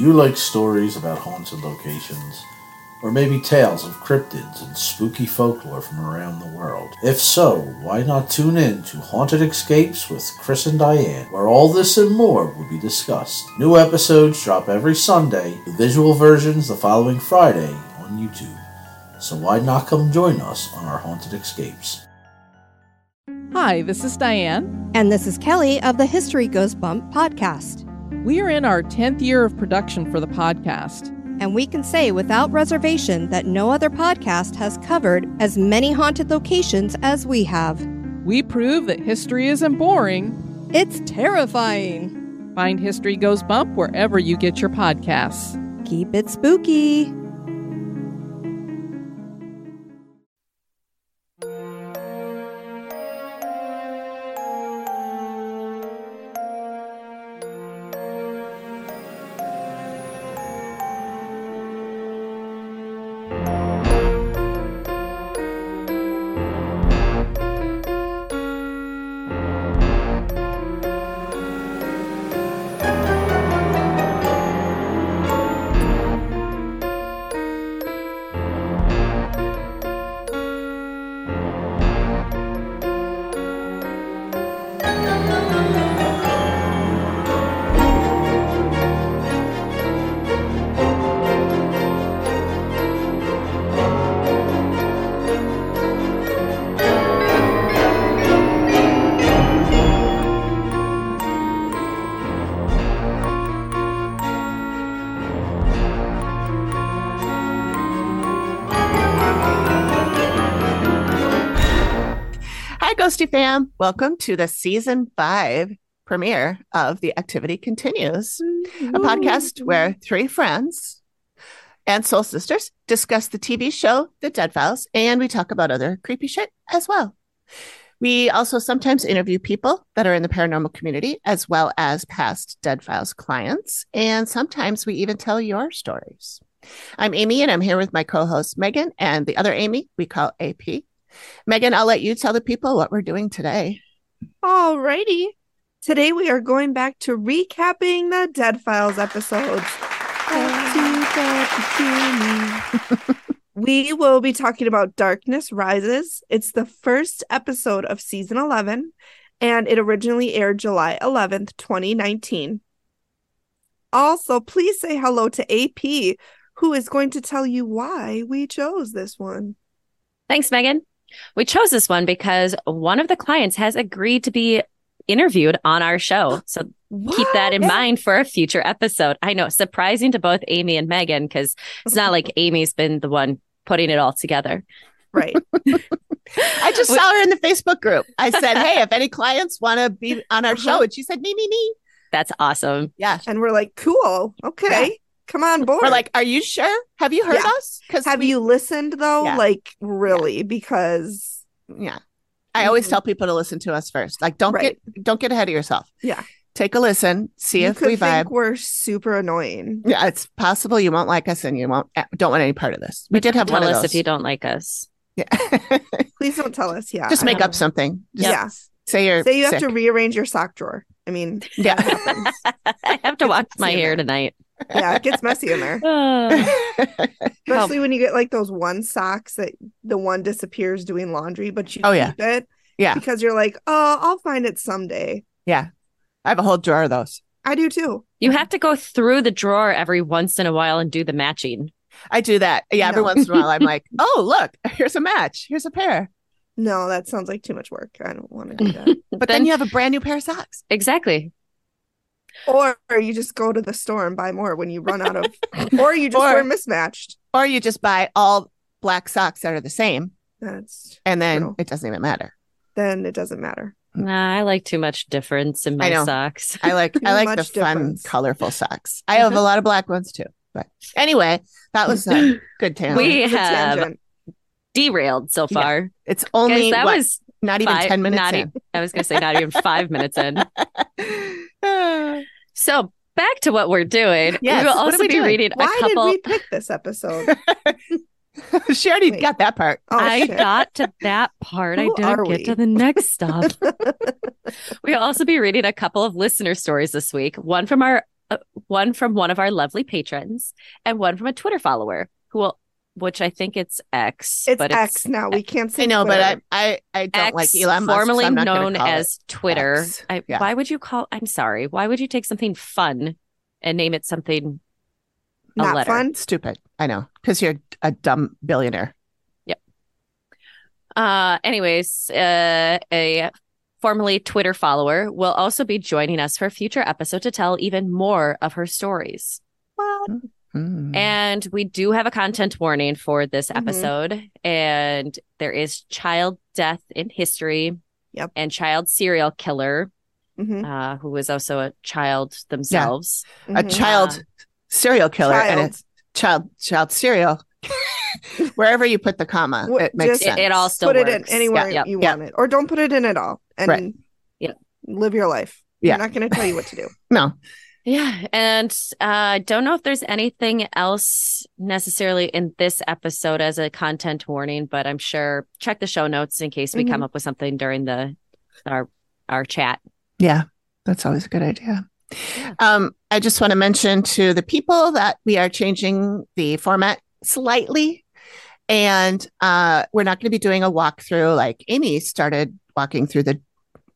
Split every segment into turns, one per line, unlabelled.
you like stories about haunted locations? Or maybe tales of cryptids and spooky folklore from around the world? If so, why not tune in to Haunted Escapes with Chris and Diane, where all this and more will be discussed. New episodes drop every Sunday, the visual versions the following Friday on YouTube. So why not come join us on our Haunted Escapes?
Hi, this is Diane.
And this is Kelly of the History Goes Bump podcast.
We are in our 10th year of production for the podcast.
And we can say without reservation that no other podcast has covered as many haunted locations as we have.
We prove that history isn't boring,
it's terrifying.
Find History Goes Bump wherever you get your podcasts.
Keep it spooky.
Welcome to the season five premiere of The Activity Continues, a podcast where three friends and soul sisters discuss the TV show The Dead Files and we talk about other creepy shit as well. We also sometimes interview people that are in the paranormal community as well as past Dead Files clients, and sometimes we even tell your stories. I'm Amy and I'm here with my co host Megan and the other Amy we call AP. Megan, I'll let you tell the people what we're doing today.
All righty. Today we are going back to recapping the Dead Files episodes. we will be talking about Darkness Rises. It's the first episode of season 11, and it originally aired July 11th, 2019. Also, please say hello to AP, who is going to tell you why we chose this one.
Thanks, Megan. We chose this one because one of the clients has agreed to be interviewed on our show. So what? keep that in mind for a future episode. I know, surprising to both Amy and Megan because it's not like Amy's been the one putting it all together.
Right.
I just saw her in the Facebook group. I said, Hey, if any clients want to be on our show, uh-huh. and she said, Me, me, me.
That's awesome.
Yeah.
And we're like, Cool. Okay. Yeah. Come on board.
We're like, are you sure? Have you heard yeah. us?
Because have we... you listened though? Yeah. Like really? Yeah. Because
yeah, I mm-hmm. always tell people to listen to us first. Like, don't right. get don't get ahead of yourself.
Yeah,
take a listen, see
you
if we vibe.
we're super annoying.
Yeah, it's possible you won't like us and you won't eh, don't want any part of this. We did have
tell
one
us
of those.
if you don't like us.
Yeah,
please don't tell us. Yeah,
just make up something.
Just yeah,
say you're
say you
sick.
have to rearrange your sock drawer. I mean,
yeah,
I have to wash my hair tonight
yeah, it gets messy in there. Uh, Especially when you get like those one socks that the one disappears doing laundry, but you
oh,
keep
yeah.
it.
Yeah.
Because you're like, oh, I'll find it someday.
Yeah. I have a whole drawer of those.
I do too.
You have to go through the drawer every once in a while and do the matching.
I do that. Yeah, every once in a while I'm like, oh, look, here's a match. Here's a pair.
No, that sounds like too much work. I don't want to do that.
but then, then you have a brand new pair of socks.
Exactly.
Or you just go to the store and buy more when you run out of, or you just or, wear mismatched.
Or you just buy all black socks that are the same.
That's
and then true. it doesn't even matter.
Then it doesn't matter.
Nah, I like too much difference in my socks.
I like I like the difference. fun, colorful socks. I have a lot of black ones too. But anyway, that was a good tangent.
We have derailed so far. Yeah.
It's only
that
what,
was
not even ten minutes.
Not
in.
I was going to say not even five minutes in. so back to what we're doing.
Yes.
We will also
we
be
doing?
reading
Why
a couple.
did we pick this episode?
she already Wait. got that part.
Oh, I shit. got to that part.
Who
I didn't get to the next stuff. we'll also be reading a couple of listener stories this week. One from our uh, one from one of our lovely patrons and one from a Twitter follower who will, which I think it's X.
It's
but
X now. We can't say
I know, but I I, I don't
X,
like Elon Musk. so
formerly
I'm not
known
call it
as Twitter.
X.
I,
Yeah.
Why would you call? I'm sorry. Why would you take something fun and name it something? a
not
letter.
fun.
stupid. I know because you're a dumb billionaire. Yep.
Uh, anyways, uh, a formerly Twitter follower will also be joining us for a future episode to tell even more of her stories.
Hmm.
And we do have a content warning for this
Mhm.
episode, and there is child death in history.
Yep.
And child serial killer,
Mhm,
uh, who was also a child themselves.
a
mhm.
child serial killer and
Child.
it's child child serial. Wherever you put the comma,
Wh-
it makes
just-
It,
sense.
it all still
put it in anywhere
Yeah,
you
yeah.
want it, or don't put it in at all, and
Right.
Yeah.
live your life.
Yeah.
We're not going to tell you what to do.
no,
Yeah, and uh, I don't know if there's anything else necessarily in this episode as a content warning, but I'm sure check the show notes in case we come up with something during the our our chat.
Yeah, that's always a good idea.
Yeah.
Um, I just want to mention to the people that we are changing the format slightly. And uh, we're not going to be doing a walkthrough like Amy started walking through the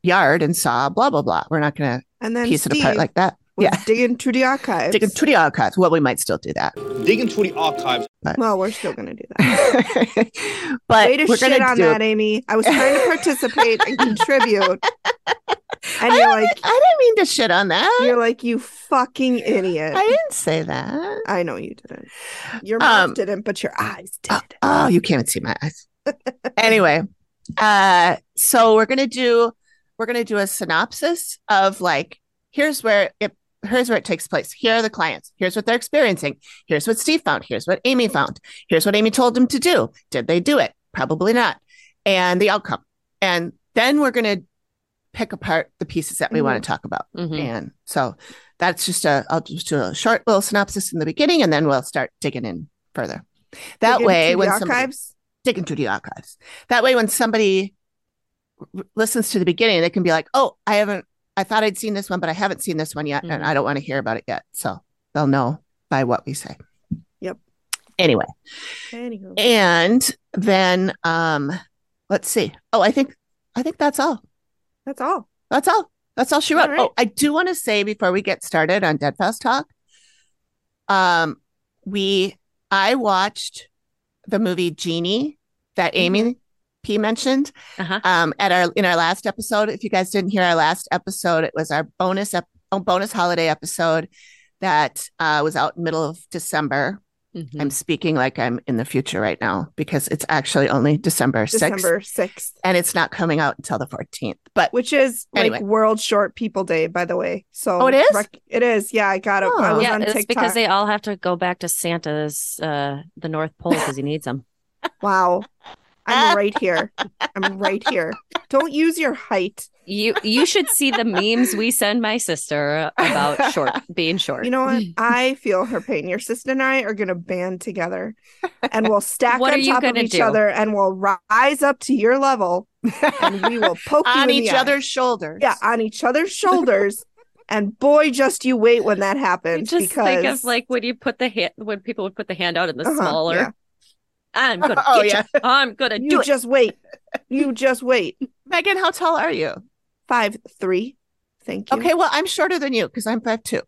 yard and saw blah, blah, blah. We're not going to
And then
piece
Steve
it apart like that.
Was
Yeah.
digging through the archives.
Dig into the archives. Well, we might still do that.
Dig into the archives.
well, we're still going to do that.
but
Way to
we're
shit
going to
on
do
that, Amy. I was trying to participate and contribute, and
I,
you're
don't
like,
mean- I didn't mean to shit on that.
you're like, you fucking idiot.
I didn't say that.
I know you didn't. Your mouth
Um,
didn't, but your eyes did.
Uh, oh, you can't see my eyes. anyway, uh, so we're gonna do we're gonna do a synopsis of like here's where it here's where it takes place. Here are the clients. Here's what they're experiencing. Here's what Steve found. Here's what Amy found. Here's what Amy told them to do. Did they do it? Probably not. And the outcome. And then we're gonna pick apart the pieces that we want to talk about.
Mhm.
And so that's just a I'll just do a short little synopsis in the beginning and then we'll start digging in further. That way when somebody
archives.
dig into the archives. That way when somebody listens to the beginning, they can be like, "Oh, I haven't I thought I'd seen this one, but I haven't seen this one yet and
Mhm.
I don't want to hear about it yet." So they'll know by what we say.
Yep.
Anyway,
Anywho.
and then um let's see. Oh, I think I think that's all.
That's all.
That's all. That's all she wrote.
All right.
Oh, I do want to say before we get started on Dead Files Talk, um, we I watched the movie Genie that Amy P mentioned
Uh-huh.
um, at our in our last episode. If you guys didn't hear our last episode, it was our bonus ep- oh, bonus holiday episode that uh, was out middle of December.
Mhm.
I'm speaking like I'm in the future right now because it's actually only December 6th
December 6th,
and it's not coming out until the 14th. But
which is like World Short People Day, by the way. So
Oh, it is?
rec- it is. Yeah, I got it. I
Oh.
was
yeah,
on
it's
TikTok.
because they all have to go back to Santa's uh the North Pole because he needs them.
Wow. I'm right here. I'm right here. Don't use your height.
You you should see the memes we send my sister about short being short.
You know what? I feel her pain. Your sister and I are going to band together and we'll stack
What are
on
you
top of each
do?
other and we'll rise up to your level and we will poke you
on
in
each
the eye.
other's shoulders.
Yeah, on each other's shoulders. and boy, just you wait when that
I
happens.
just
because
think of like when you put the hand when people would put the hand out in the
Uh-huh,
smaller.
yeah.
I'm gonna
Oh,
get
yeah.
you. I'm gonna do
you
it.
just wait. You just wait.
Megan, how tall are you?
Five three. Thank you.
Okay, well, I'm shorter than you because I'm five two.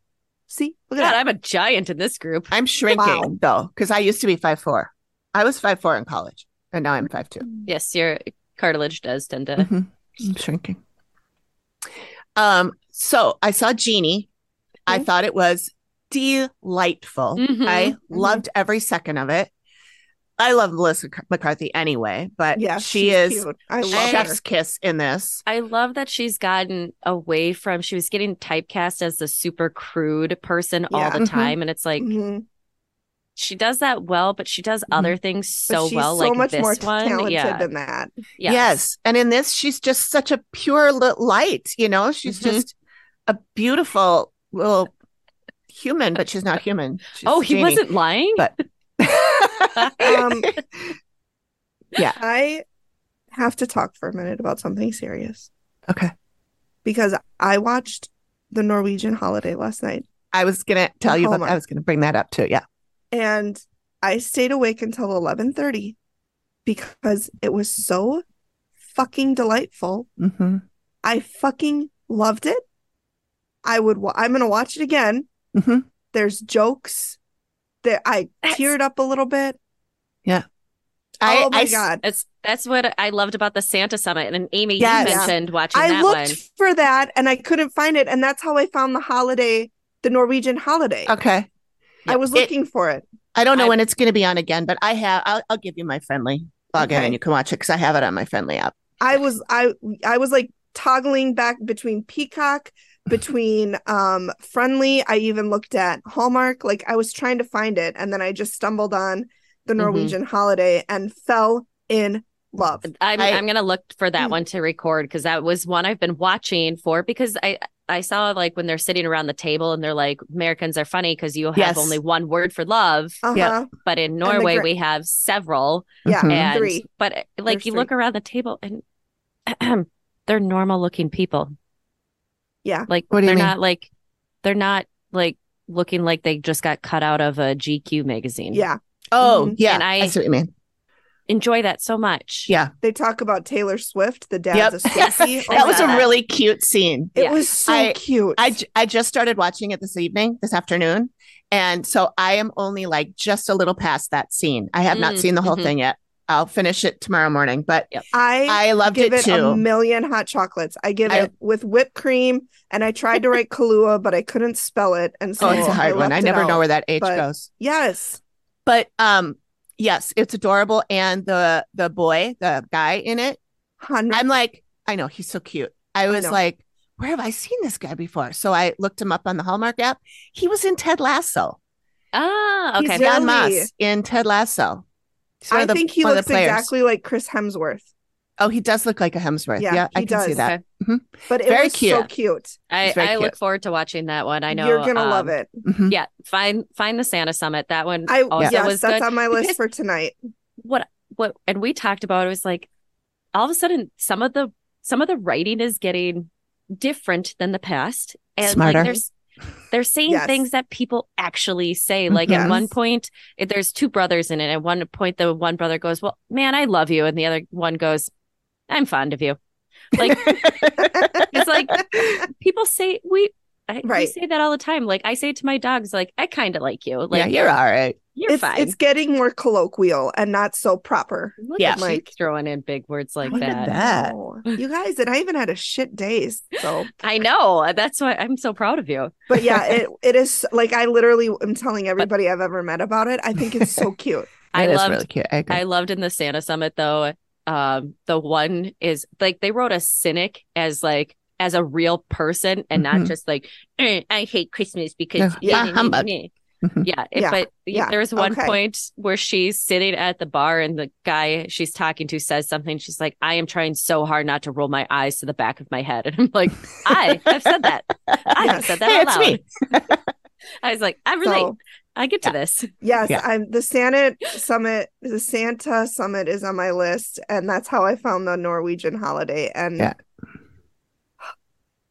See, look at
God,
that.
I'm a giant in this group.
I'm shrinking
Wow.
though because I used to be five four. I was five four in college, and now I'm five two.
Yes, your cartilage does tend to.
Mhm. I'm shrinking. Um, so I saw Genie. I
Mhm.
thought it was delightful.
Mhm,
I
mhm.
loved every second of it. I love Melissa McCarthy anyway, but
Yeah,
she is.
I love
chef's
her.
kiss in this.
I love that she's gotten away from. She was getting typecast as the super crude person all
Yeah.
the
Mhm.
time, and it's like
Mhm.
she does that well, but she does other things so
she's
well.
so
like
much
this
more
one,
talented
yeah,
than that.
yes.
Yes. And in this, she's just such a pure li- light, you know, she's
Mhm.
just a beautiful little human, but she's not human. She's
Oh, he
Janie.
wasn't lying.
But
Um,
yeah.
I have to talk for a minute about something serious
Okay.
because I watched the Norwegian holiday last night.
I was gonna tell you about.
Hallmark.
I was gonna bring that up too. Yeah.
and I stayed awake until 11:30 because it was so fucking delightful.
Mm-hmm.
I fucking loved it. I would wa- I'm going to watch it again.
Mhm.
There's jokes that I
That's-
teared up a little bit.
Oh I,
oh my
I s-
god.
That's that's what I loved about the Santa Summit. And Amy,
Yes.
you
Yeah.
mentioned watching
I
that
looked
one.
for that and I couldn't find it and that's how I found the holiday, the Norwegian holiday.
Okay.
I was
It-
looking for it.
I don't know
I-
when it's going to be on again, but I have. I'll, I'll give you my Frndly login
Okay.
and you can watch it because I have it on my Frndly app.
I was I I was like toggling back between Peacock, between um Frndly. I even looked at Hallmark. Like I was trying to find it, and then I just stumbled on the
Mhm.
Norwegian Holiday and fell in love.
I'm
I-
I'm gonna look for that
Mm.
one to record because that was one I've been watching for because I I saw like when they're sitting around the table and they're like Americans are funny because you have
Yes.
only one word for love,
Uh huh.
Yeah.
but in Norway
gra-
we have several.
Yeah.
Mhm.
And
Three.
but uh, like
There's
you look around the table and they're normal looking people.
Yeah.
Like
What do
they're
mean?
not like they're not like looking like they just got cut out of a GQ magazine.
Yeah.
Oh,
Mhm.
yeah.
And I-
I see what you mean.
Enjoy that so much.
Yeah.
They talk about Taylor Swift, the dad's
Yep.
a Swiftie. Oh
that
my
was a really cute scene.
It
Yeah.
was so
I-
cute.
I, j- I just started watching it this evening, this afternoon. And so I am only like just a little past that scene. I have not
Mm,
seen the whole
mhm.
thing yet. I'll finish it tomorrow morning, but
I
I loved
give
it
it,
too.
a million hot chocolates. I give
I-
it with whipped cream, and I tried to write Kahlua, but I couldn't spell it, and so
oh, it's a hard one. I
it
never know
out.
where that H
but-
goes.
Yes,
But um, yes, it's adorable. And the the boy, the guy in it,
hundred.
I'm like, I know he's so cute. I was
know.
like, where have I seen this guy before? So I looked him up on the Hallmark app. He was in Ted Lasso.
Ah, okay.
very-
John
Really?
Moss in Ted Lasso. He's one
I
the-
think he
one of the
looks exactly like Chris Hemsworth,
Oh, he does look like a Hemsworth.
Yeah,
Yeah, I
he
can see
does.
that.
Okay.
but it
Very
was so
cute.
cute.
I,
It's very
I look forward to watching that one. I know
You're gonna love
um,
it.
Mhm.
Yeah, find find the Santa Summit. That one
I
also
yes,
was
that's
good.
on my list
Because
for tonight.
what what and we talked about it was like all of a sudden some of the some of the writing is getting different than the past and
Smarter.
like there's they're saying
Yes.
things that people actually say. Mm-hmm. Like
Yes.
at one point there's two brothers in it. At one point the one brother goes well man i love you. And the other one goes i'm fond of you. Like it's like people say we I, we
Right.
say that all the time like i say to my dogs like i kind of like you like
yeah, you're all right.
you're
it's
fine
it's getting more colloquial and not so proper.
Look
Yeah.
at you
Like-
throwing in big words like that.
that.
No. you guys, and I even had a shit day. So,
I know. That's why I'm so proud of you.
but yeah, it it is like I literally am telling everybody I've ever met about it. I think it's so cute.
I
It is
loved
really cute. I.
I loved in the Santa Summit though. Um, the one is like they wrote a cynic as like as a real person and not
Mhm.
just like "Eh, I hate Christmas because
Yeah,
yeah,
humbug.
yeah.
Mhm.
Yeah, but
yeah,
there was one
okay.
point where she's sitting at the bar and the guy she's talking to says something. She's like, "I am trying so hard not to roll my eyes to the back of my head," and I'm like, "I have said that. I have said that
Hey,
out
it's
loud."
me.
I was like, "I relate.
So
I get to this."
yes,
Yeah.
I'm the Santa Summit. The Santa Summit is on my list, and that's how I found the Norwegian holiday. And
Yeah.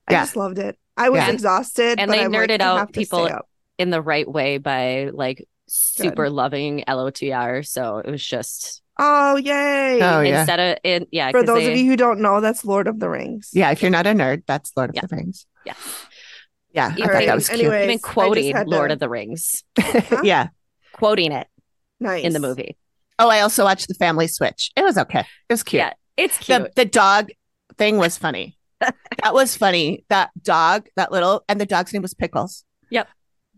I
Yeah.
just loved it. I was
Yeah.
exhausted,
And
but
they
I'm
nerded
I
out
have
people in the right way by like super loving LOTR. So it was just
Oh yay!
Oh, yeah.
instead of in yeah.
For
'cause
those
they-
of you who don't know, that's Lord of the Rings.
Yeah, if you're not a nerd, that's Lord of
Yeah.
the Rings.
Yeah.
Yeah, I
Even-
thought that was cute.
Anyways,
even quoting
had to-
Lord of the Rings,
yeah.
quoting it
nice
in the movie.
Oh, I also watched The Family Switch. It was okay. It was cute.
Yeah, it's cute.
The the dog thing was funny. That was funny. That dog, that little, and the dog's name was Pickles.
Yep.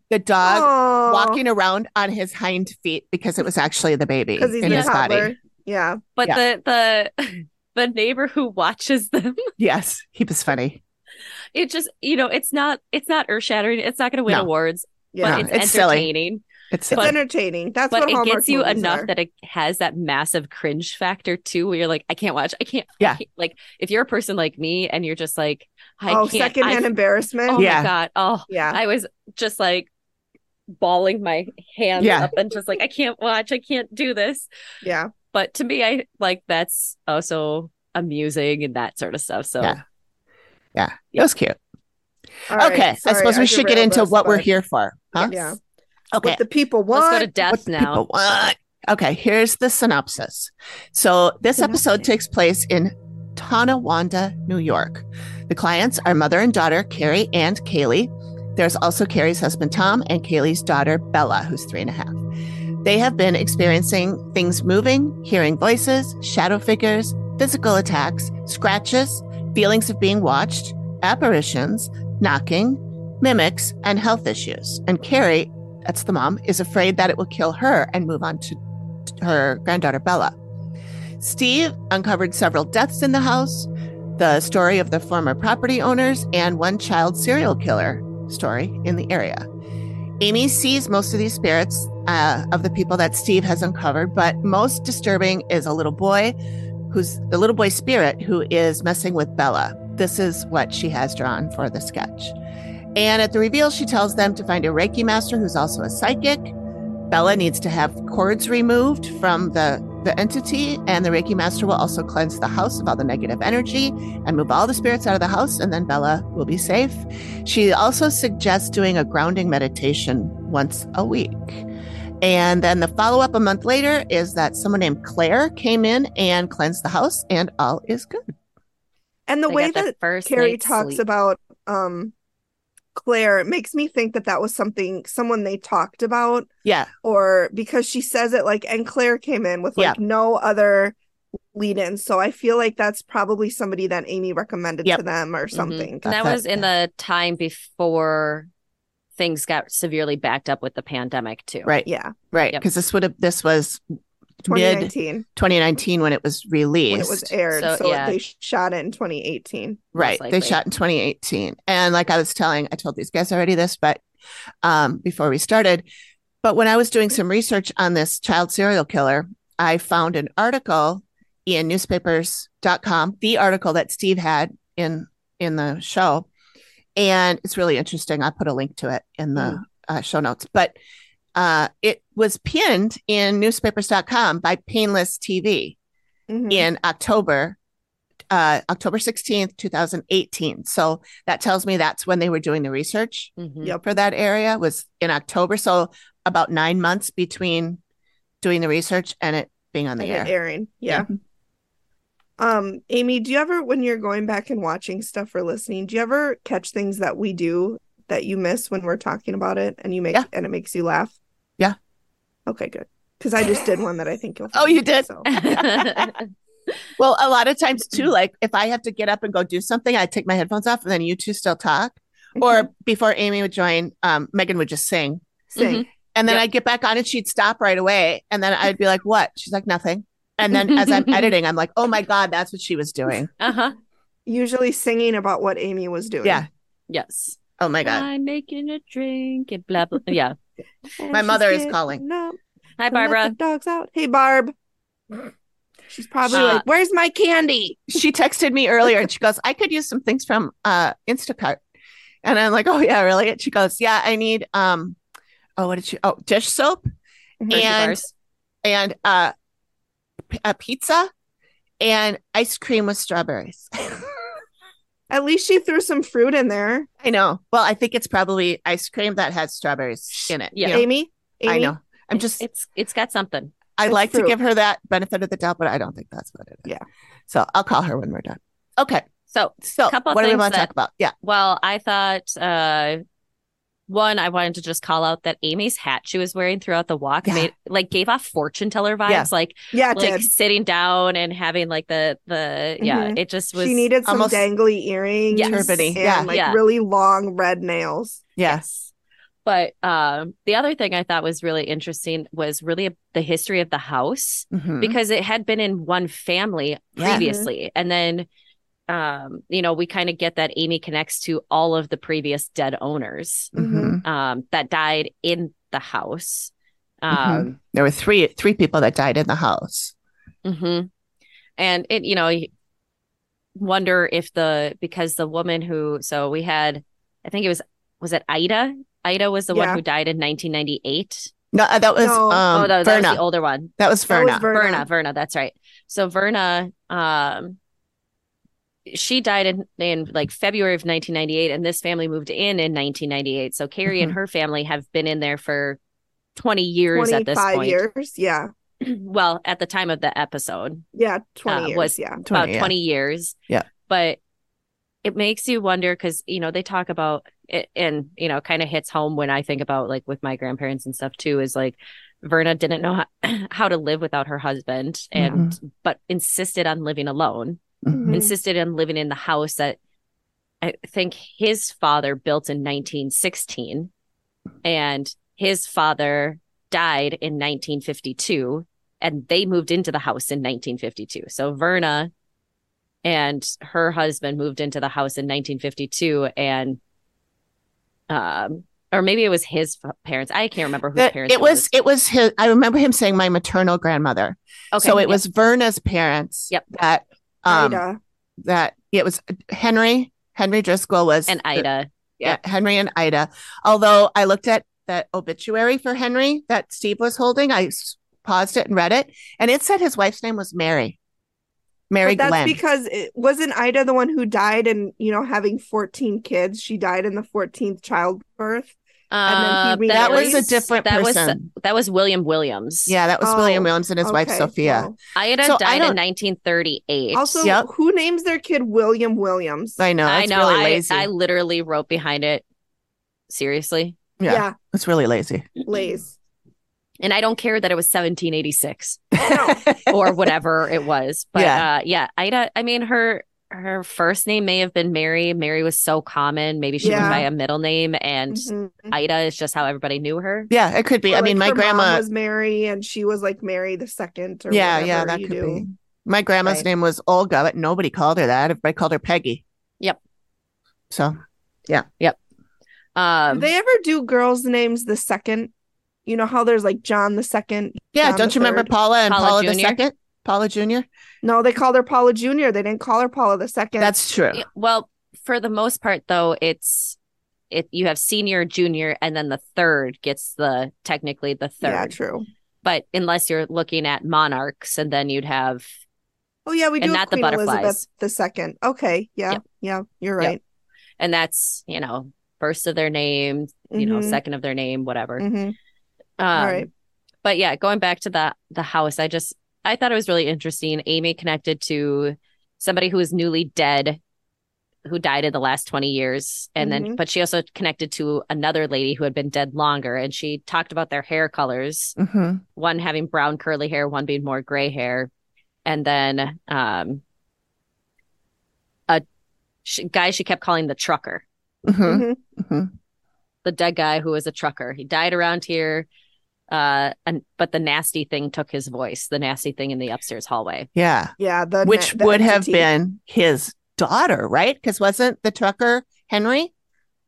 The dog
Aw,
walking around on his hind feet because it was actually the baby
he's
in his
toddler.
body.
Yeah,
but
yeah.
the the the neighbor who watches them,
Yes, he was funny.
it just you know, it's not it's not earth shattering. It's not going to win
No.
awards,
yeah.
but
No,
it's,
it's silly.
entertaining.
It's
it's
but-
entertaining. That's
but
what
it
Hallmark
gets you enough
are.
that it has that massive cringe factor too where you're like i can't watch i can't I
Yeah.
can't- like if you're a person like me and you're just like i
oh,
can't
secondhand
I,
embarrassment.
oh
Yeah.
my god oh
yeah,
i was just like bawling my hands
Yeah.
up and just like i can't watch i can't do this
yeah.
but to me i like that's also amusing and that sort of stuff so
Yeah. Yeah, it was cute.
All right,
okay, I
sorry,
suppose we should get into
us,
what we're here for. Huh?
Yeah.
Okay.
What the people want.
Let's go to death
what
now.
people want. Okay, here's the synopsis. So this episode takes place in Tonawanda, New York. The clients are mother and daughter Carrie and Kaylee. There's also Carrie's husband Tom and Kaylee's daughter Bella, who's three and a half. They have been experiencing things moving, hearing voices, shadow figures, physical attacks, scratches, feelings of being watched, apparitions, knocking, mimics, and health issues. And Carrie, that's the mom, is afraid that it will kill her and move on to her granddaughter Bella. Steve uncovered several deaths in the house, the story of the former property owners, and one child serial killer story in the area. Amy sees most of these spirits uh, of the people that Steve has uncovered, but most disturbing is a little boy who's the little boy spirit who is messing with Bella. This is what she has drawn for the sketch. And at the reveal, she tells them to find a Reiki master who's also a psychic. Bella needs to have cords removed from the, the entity, and the Reiki master will also cleanse the house of all the negative energy and move all the spirits out of the house, and then Bella will be safe. She also suggests doing a grounding meditation once a week. And then the follow up a month later is that someone named Claire came in and cleansed the house, and all is good.
And the
They
way
got their
that
first
Carrie talks
sleep.
about um Claire it makes me think that that was something someone they talked about.
Yeah,
or because she says it like and Claire came in with like no other lead in so I feel like that's probably somebody that Amy recommended
Yep.
to them or mm-hmm. something.
And
Got
that
that,
was in the time before things got severely backed up with the pandemic too.
right,
yeah.
Right.
Yep.
Because this would have this was mid
2019
2019 when it was released.
when it was aired
So,
so,
yeah.
they shot it in 2018
Right. They shot in 2018. And like I was telling, I told these guys already this, but um, before we started, but when I was doing some research on this child serial killer, I found an article in newspapers.com, the article that Steve had in in the show. And it's really interesting. I put a link to it in the uh, show notes. But uh, it was pinned in newspapers.com by Painless TV
Mhm.
in October, uh, October 16th, 2018. So that tells me that's when they were doing the research
Mhm.
Yep.
for that area was in October. So about nine months between doing the research and it being on the
and
air.
it airing yeah um Amy do you ever when you're going back and watching stuff or listening do you ever catch things that we do that you miss when we're talking about it and you make
Yeah.
and it makes you laugh
Yeah.
okay good because I just did one that I think you'll
Oh, you did?
so.
Well, a lot of times too, like if I have to get up and go do something, I take my headphones off and then you two still talk. Or before Amy would join, um, Megan would just sing.
sing
And then
Yep.
I'd get back on and she'd stop right away. And then I'd be like, what? She's like, nothing. And then as I'm editing, I'm like, oh my God, that's what she was doing.
uh-huh.
usually singing about what Amy was doing
Yeah.
Yes.
Oh my God.
I'm making a drink and blah blah. Yeah.
And
My mother is calling.
up
Hi Barbara.
the dogs out hey Barb she's probably
Uh,
like where's my candy
She texted me earlier and she goes, I could use some things from uh, Instacart. And I'm like, oh yeah, really? And she goes, yeah, I need, um, oh, what did she, oh, dish soap
Hershey
and
bars.
and uh, p- a pizza and ice cream with strawberries.
at least she threw some fruit in there
I know. Well, I think it's probably ice cream that has strawberries in it.
Yeah.
you know?
Amy Amy
I know. I'm just,
it's it's got something.
I'd
it's
like to give her that benefit of the doubt, but I don't think that's what it is.
Yeah.
So I'll call her when we're done. Okay.
So
So
Couple
what do we want to talk about? Yeah.
Well, I thought uh one, I wanted to just call out that Amy's hat she was wearing throughout the walk
Yeah.
made like gave off fortune teller vibes,
Yeah.
like
yeah it
like
did
sitting down and having like the the yeah,
Mhm.
it just was
she needed some
almost-
dangly earrings
Yes.
Turbany,
and
yeah.
like
Yeah.
really long red nails
Yeah.
Yes. But um the other thing I thought was really interesting was really the history of the house
Mhm.
because it had been in one family
Yeah.
previously and then um you know we kind of get that Amy connects to all of the previous dead owners
Mhm.
um that died in the house
Mhm.
um
There were three three people that died in the house.
mhm. and it you know you wonder if the because the woman who so we had I think it was was it Ida Ida was the one who died in 1998
No, uh, that was
No.
um,
oh that, that was
Verna.
the older one
that was
That was
Verna.
Verna.
Verna, Verna, that's right. So Verna, um, she died in, in like February of 1998, and this family moved in in 1998. So Carrie and
Mm-hmm.
Mhm.
her family have been in there for 20 years at this
25
point.
years. Yeah.
well, at the time of the episode,
Yeah. 20
Uh,
years.
was-
yeah.
about
20, yeah.
20 years.
Yeah.
But it makes you wonder because, you know, they talk about it and, you know, kind of hits home when I think about like with my grandparents and stuff too is like Verna didn't know how, how to live without her husband and, but insisted on living alone,
Mhm.
Mhm.
insisted on living in the house that I think his father built in 1916 and his father died in 1952 and they moved into the house in 1952. So Verna and her husband moved into the house in 1952 and um or maybe it was his parents. I can't remember whose parents
it was it was his I remember him saying my maternal grandmother.
Okay.
so it
yep.
was Verna's parents
Yep.
that um
Ida.
that it was Henry Henry Driscoll was
and Ida.
yeah, Henry and Ida. Although I looked at that obituary for Henry that Steve was holding, I paused it and read it, and it said his wife's name was Mary. Mary
But that's
Glenn.
because it wasn't Ida the one who died and you know having 14 kids. She died in the 14th childbirth. And then he
Uh,
that was a different
that was
person.
that was William Williams.
yeah, that was William
Oh,
Williams and his wife Sophia.
well,
Ida
So I
died in 1938.
Also,
Yep.
who names their kid William Williams?
I know.
I
It's
know.
really
I,
lazy.
I literally wrote behind it. Seriously.
yeah,
yeah,
it's really lazy.
Lazy.
And I don't care that it was 1786 or whatever it was. But
Yeah.
uh yeah, Ida, I mean her her first name may have been Mary. Mary was so common. Maybe she
Yeah.
went by a middle name and
Mhm.
Ida is just how everybody knew her.
yeah, it could be.
Or,
I mean,
like,
my
her mom
grandma.
was Mary, and she was like Mary the second. Or
Yeah, yeah, that could
do.
be. My grandma's
Right.
name was Olga, but nobody called her that. Everybody called her Peggy.
Yep.
So yeah. Yep.
Um
Did they ever do girls' names the second? You know how there's like John the second.
yeah,
John
don't
the
you remember? Paula and
Paula
Paula, the second? Paula Jr.
No, they called her Paula Junior. They didn't call her Paula the second.
That's true.
Yeah, well, for the most part though, it's it you have senior, junior, and then the third gets the technically the third.
yeah, true.
But unless you're looking at monarchs, and then you'd have
Oh yeah, we do
And
have
not the
Queen Elizabeth
butterflies.
the second. Okay, yeah,
Yep.
yeah, you're
Yep.
right.
and that's you know first of their name, you know,
Mhm.
second of their name, whatever.
Mhm.
Um,
right.
But yeah, going back to the the house, I just I thought it was really interesting. Amy connected to somebody who was newly dead, who died in the last twenty years, and then
Mhm.
but she also connected to another lady who had been dead longer, and she talked about their hair colors.
hmm
One having brown curly hair, one being more gray hair, and then um a sh- guy she kept calling the trucker.
hmm
Mhm.
hmm
the dead guy who was a trucker. He died around here. Uh, and but the nasty thing took his voice. The nasty thing in the upstairs hallway.
Yeah.
Yeah, the
Which
the
would have been his daughter, right? Because wasn't the trucker Henry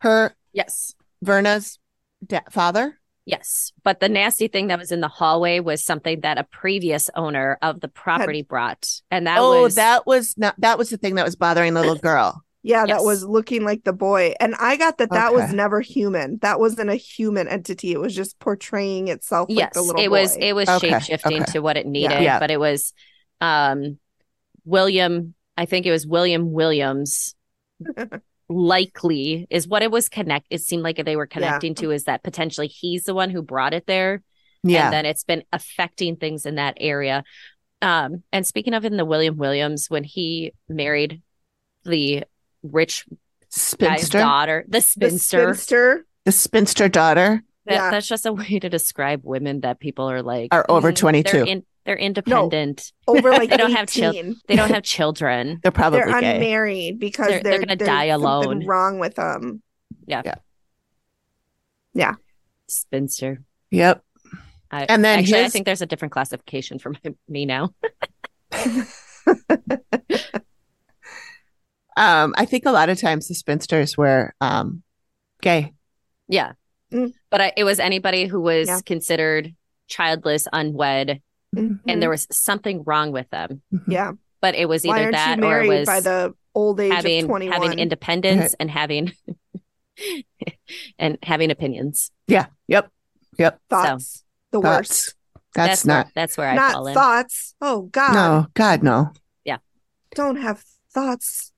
her
Yes,
Verna's da- father?
yes. But the nasty thing that was in the hallway was something that a previous owner of the property brought, and that
oh,
was
that was not that was the thing that was bothering the little girl.
Yeah, that was looking like the boy. And I got that that was never human. That wasn't a human entity. It was just portraying itself like
yes.
the little
It was
boy.
it was
Okay,
shape shifting
okay.
to what it needed,
Yeah.
but it was um William. I think it was William Williams. likely is what it was connect it seemed like they were connecting to is that potentially he's the one who brought it there
Yeah.
and then it's been affecting things in that area um and speaking of in the william williams when he married the rich guy's
spinster.
daughter the
the
spinster,
spinster.
The spinster daughter
That,
Yeah.
that's just a way to describe women that people are like
are over
Mhm.
22.
they're in they're independent
over like
They don't have chil-
18.
they don't have children
They're probably
They're
gay.
unmarried because
They're-
they're,
they're gonna
there's
die
something
alone.
Wrong with them. Yeah. Yeah. Yeah.
Spinster
Yep.
I,
And then
actually, I think there's a different classification for my, me now.
Um, I think a lot of times the spinsters were um gay.
Yeah.
Mm.
But I, it was anybody who was
Yeah.
considered childless, unwed,
Mhm.
and there was something wrong with them.
yeah.
But it was either that or it was
by the old age of
having
21?
having independence and having and having opinions.
Yeah. Yep. Yep.
thoughts. The
Thoughts.
worst.
That's,
where,
not
that's where I
Not
fall in.
thoughts. Oh God.
No, God no. Yeah.
Don't have thoughts.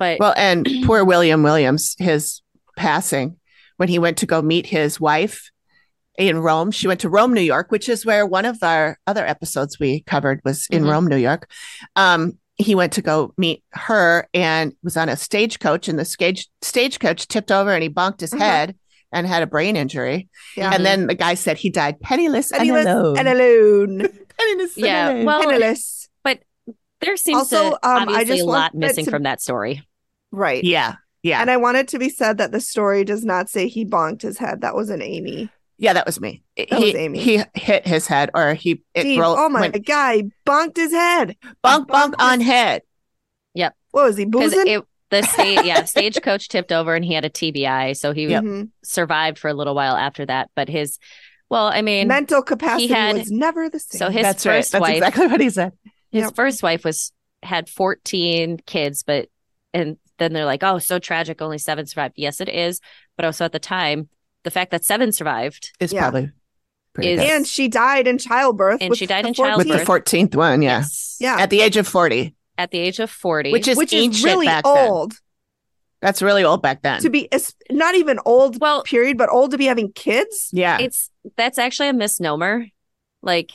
But
Well, and poor William Williams, his passing when he went to go meet his wife in Rome. She went to Rome, New York, which is where one of our other episodes we covered was in
Mhm.
Rome, New York. Um, he went to go meet her and was on a stagecoach, and the stage stagecoach tipped over and he bonked his
Mhm.
head and had a brain injury.
Yeah.
And then the guy said he died penniless and,
Penniless
alone.
and alone.
Penniless and
Yeah,
alone.
well-
Penniless.
there seems
Also,
to
um, I
obviously
just
a lot missing
to-
from that story.
Right.
yeah, yeah,
And I want it to be said that the story does not say he bonked his head. That was an Amy.
yeah. That was me.
That
he
was Amy.
he hit his head, or he it
Steve,
rolled.
oh my
went
god, he bonked his head.
bonk bonk
bonked
on head. Yep.
What was he boozing?
it the stage yeah, stagecoach tipped over and he had a TBI. So he
Yep.
Mhm.
survived for a little while after that. But his well, I mean
Mental capacity
had-
was never the same.
so his
That's right.
first
That's
wife
exactly what he said.
his
Yep.
first wife was had 14 kids but and then they're like oh so tragic only seven survived yes it is but also at the time the fact that seven survived
Is
Yeah.
probably pretty
Is-
good.
and she died in childbirth.
And she died in
14th,
with the fourteenth one, yeah,
yes,
Yeah.
at the age of forty,
at the age of 40
which is
which is really
back then.
old
That's really old back then.
to be. Not even old,
Well-
period, but old to be having kids.
yeah,
it's that's actually a misnomer like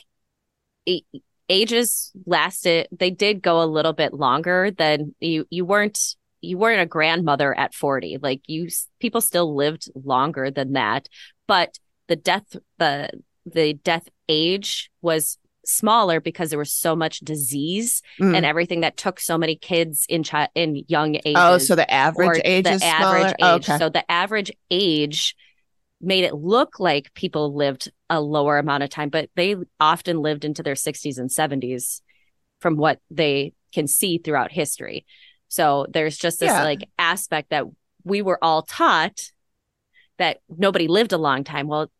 a- ages lasted they did go a little bit longer than you you weren't you weren't a grandmother at 40 like you people still lived longer than that but the death the the death age was smaller because there was so much disease
Mm.
and everything that took so many kids in chi- in young ages
oh, so the average age
the
is
average
smaller.
age.
okay,
So the average age made it look like people lived a lower amount of time, but they often lived into their 60s and 70s from what they can see throughout history. So there's just this
Yeah.
like aspect that we were all taught that nobody lived a long time. Well,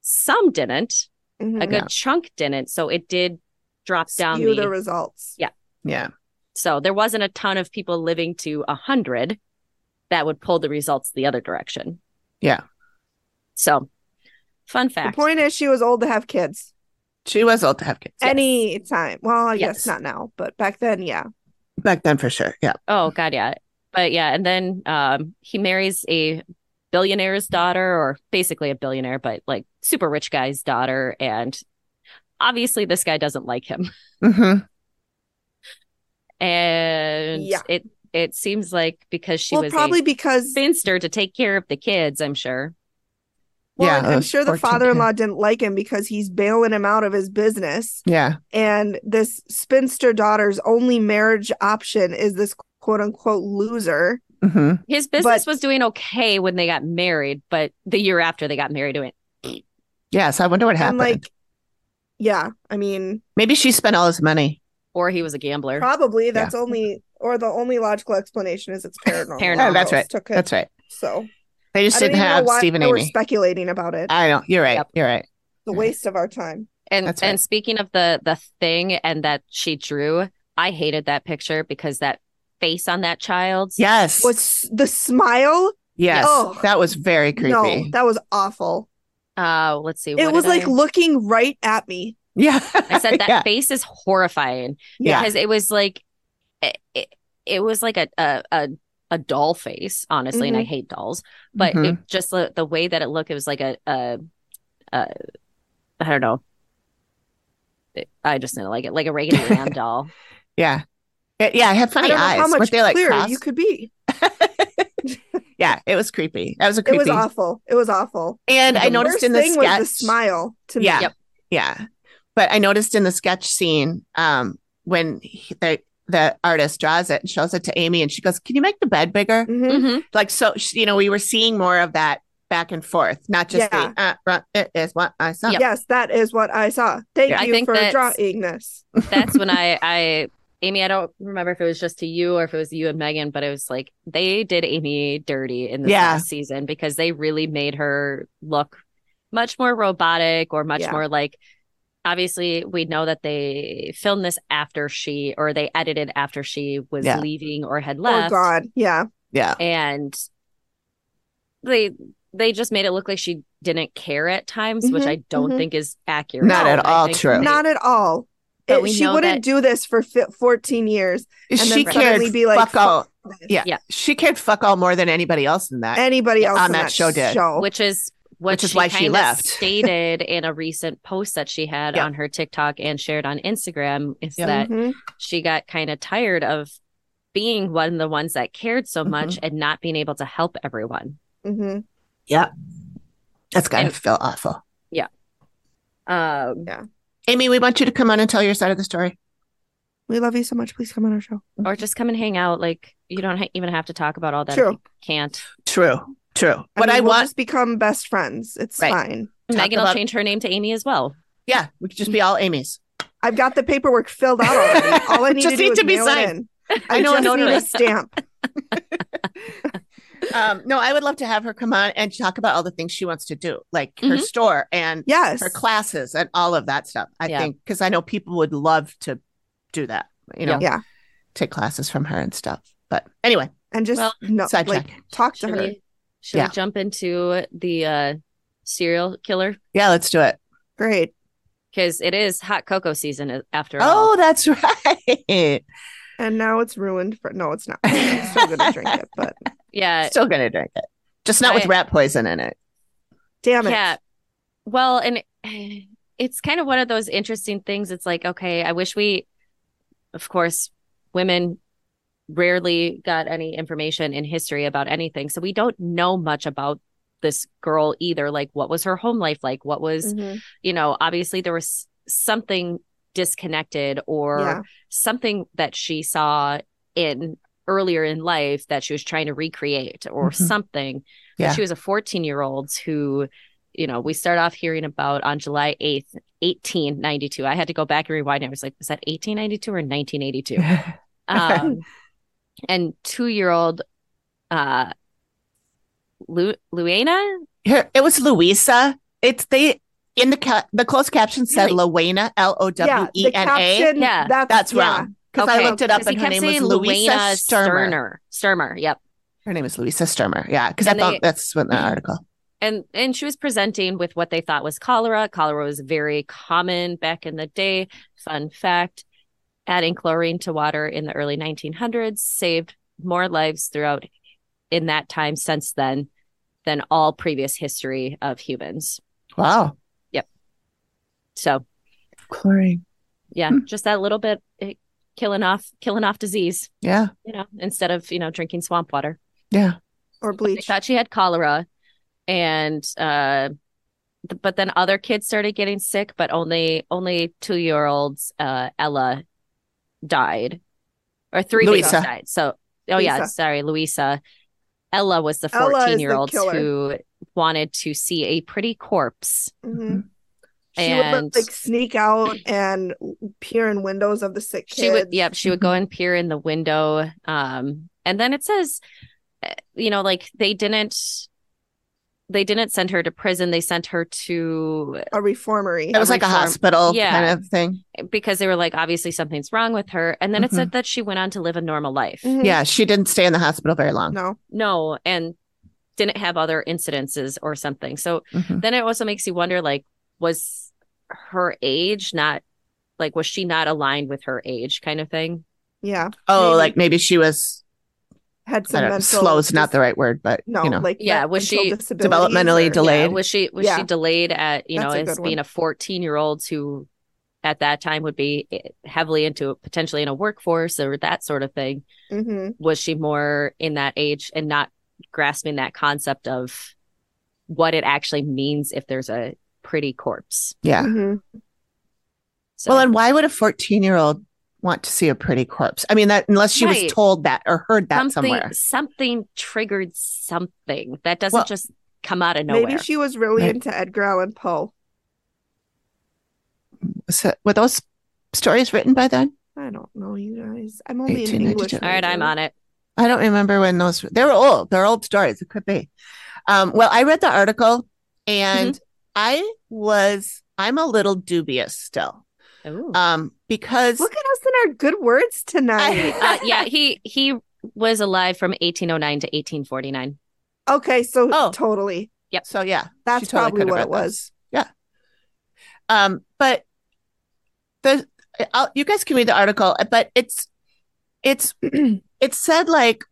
some didn't,
Mhm.
a good chunk didn't. So it did drop down
Skew
the,
the results.
Yeah.
yeah,
so there wasn't a ton of people living to a hundred that would pull the results the other direction.
Yeah.
So, fun fact.
The point is, she was old to have kids.
she was old to have kids
Yes.
Any time. Well, I
Yes.
guess not now, but back then, yeah.
Back then for sure. Yeah,
oh God, yeah. But yeah, and then um, he marries a billionaire's daughter, or basically a billionaire, but like super rich guy's daughter, and obviously this guy doesn't like him,
hmm
and
Yeah.
it it seems like because she
well,
was
probably because
spinster to take care of the kids, I'm sure.
Well,
Yeah,
I'm sure the father-in-law didn't like him because he's bailing him out of his business,
yeah,
and this spinster daughter's only marriage option is this quote-unquote loser.
hmm
His business
But-
was doing okay when they got married, but the year after they got married, it went
yes. I wonder what
And
happened.
like, yeah, I mean,
Maybe she spent all his money.
or he was a gambler.
probably that's only or the only logical explanation is it's paranormal.
Paranormal.
Oh, that's right.
Took it,
That's right.
So
They just
I
didn't
even know
have
why
Steve and
we're
Amy.
speculating about it.
I know. You're right.
Yep.
You're right.
the waste of our time.
And
That's right.
and speaking of the the thing and that she drew, I hated that picture because that face on that child.
Yes.
Was the smile?
yes.
Oh.
that was very creepy.
No, that was awful.
Uh, let's see.
it was like
I,
looking right at me.
yeah.
I said that
yeah.
face is horrifying
Yeah.
because it was like it, it, it was like a a a, a doll face, honestly, and I
Mhm.
hate dolls, but
Mhm.
it just the, the way that it looked, it was like a a, a I don't know. It- I just didn't like it, like a Raggedy Ann doll.
Yeah. It- yeah. It had
I
funny
know
eyes.
how much
they like
clearer
crossed?
you could be.
yeah. It was creepy. That was a creepy.
It was awful. It was awful.
And I noticed in the
thing
sketch.
was the smile to
Yeah.
me.
Yep.
Yeah. But I noticed in the sketch scene, um, when he, the the artist draws it and shows it to Amy, and she goes, "Can you make the bed bigger?"
Mhm.
Mhm.
Like so, you know, we were seeing more of that back and forth, not just
Yeah.
the uh, uh, it is what I saw.
Yep.
Yes, that is what I saw. Thank
Yeah. I
you
think
for drawing this.
that's when I, I, Amy, I don't remember if it was just to you or if it was you and Megan, but it was like they did Amy dirty in this
Yeah.
last season because they really made her look much more robotic or much
Yeah.
more like. Obviously, we know that they filmed this after she, or they edited after she was
Yeah.
leaving or had left.
Oh God, yeah.
Yeah.
and they they just made it look like she didn't care at times, which
Mhm,
I don't
mhm.
think is accurate.
Not at all true.
they-
Not at all. It- she wouldn't
that-
do this for fi- 14 years.
She
then
cared
be like,
fuck all Yeah.
Yeah.
She cared fuck all more than anybody else in that.
Anybody else
on
in
that show did.
show.
which is what
Which is
she
why she left.
stated in a recent post that she had
Yeah.
on her TikTok and shared on Instagram is
Yeah.
that
Mhm.
she got kind of tired of being one of the ones that cared so
Mm-hmm.
much and not being able to help everyone.
Mhm.
That's gotta
And-
feel awful. Yeah.
Um, yeah.
Amy, we want you to come on and tell your side of the story.
We love you so much. Please come on our show.
or just come and hang out. Like you don't ha- even have to talk about all that.
True.
you can't.
True. True. What
mean,
I
we'll
want,
just become best friends. It's
Right.
fine.
Talk
Megan will change her name to Amy as well.
yeah, we could just be all Amy's.
I've got the paperwork filled out already. All I need
Just
to do
need
is
to be
mail it
signed.
in.
I know a
just need a stamp.
um, no, I would love to have her come on and talk about all the things she wants to do, like her
Mhm.
store and
Yes.
her classes and all of that stuff. I
Yeah.
think because I know people would love to do that, you know,
Yeah.
take classes from her and stuff. But anyway,
And just
Well,
no,
sidetrack.
like talk to her.
we? Should
Yeah.
we jump into the uh, serial killer?
yeah, let's do it.
Great.
Because it is hot cocoa season uh, after
Oh,
all.
Oh, that's right.
And now it's ruined for no, it's not. I'm still gonna drink it, but
Yeah,
Still gonna drink it, just not with rat poison in it.
damn it.
yeah. Well, and it's kind of one of those interesting things. It's like, okay, I wish we, of course, women rarely got any information in history about anything. So we don't know much about this girl either. Like, what was her home life like? What was,
Mhm.
you know, obviously there was something disconnected or
Yeah.
something that she saw in earlier in life that she was trying to recreate or
Mhm.
something.
Yeah.
she was a 14 year old who, you know, we start off hearing about on July 8th, 1892. I had to go back and rewind. I was like, was that 1892 or 1982? um, and two year old uh, Lu- Luana?
Here, it was Louisa. It's they in the ca- the closed caption said
Really?
Luena, L O
Yeah.
W E
The
N A.
caption.
Yeah.
That's,
That's
yeah.
wrong because I looked it up and her
kept
name was
saying
Louisa
Luana
Sturmer.
Sturmer. Sturmer, yep.
Her name is Louisa Sturmer. Yeah, because I
And
thought
they-
that's what the article.
and and she was presenting with what they thought was cholera. Cholera was very common back in the day. Fun fact: adding chlorine to water in the early 1900s saved more lives throughout in that time since then than all previous history of humans.
Wow, Yep.
So
chlorine.
yeah,
Hmm.
just that little bit eh, killing off killing off disease.
Yeah,
You know, instead of you know drinking swamp water.
yeah.
Or
They
bleach.
thought she had cholera, and uh, but then other kids started getting sick, but only only two year olds uh, Ella died, or three babies died. So oh yeah, sorry, Louisa. Ella was the
Ella is the
fourteen year old who wanted to see a pretty corpse.
Mhm. She
And-
would like sneak out and peer in windows of the sick kids.
She would, yep, she would go and peer in the window. Um, and then it says, uh, you know, like they didn't, they didn't send her to prison. They sent her to
a reformery.
It was like a hospital
Yeah.
kind of thing.
because they were like, obviously something's wrong with her. And then it said that she went on to live a normal life.
Mhm.
Yeah, she didn't stay in the hospital very long.
No.
No, and didn't have other incidences or something. So
Mhm.
then it also makes you wonder, like, was her age not, like, was she not aligned with her age, kind of thing?
Yeah.
Oh,
Maybe.
like maybe she was
Had some
don't know,
mental
slow is not the right word, but
no,
you know,
like
Yeah, was she
developmentally
or-
delayed?
Yeah, was she was
Yeah.
she delayed at you know
That's a
as being
one.
a 14 year old who at that time would be eh, heavily into potentially in a workforce or that sort of thing
Mhm.
was she more in that age and not grasping that concept of what it actually means if there's a pretty corpse
yeah.
Mhm.
so
Well, and why would a 14 year old want to see a pretty corpse? I mean, that unless she
Right.
was told that or heard that
something
somewhere.
something triggered something that doesn't
Well,
just come out of nowhere
Maybe she was really
Right.
into Edgar Allan Poe.
So, were those stories written by then?
I don't know, you guys. I'm only in English.
all right i'm on it
I don't remember when those they were old. They're old stories. It could be. Um, well, I read the article and
Mm-hmm.
I was I'm a little dubious still.
Ooh.
Um, because
Look at us in our good words tonight.
uh, yeah he he was alive from 1809 to 1849
okay, so
Oh.
totally. Yep.
so yeah,
That's
totally
probably what it
those.
was.
Yeah. Um, but the I'll, you guys can read the article, but it's it's it said like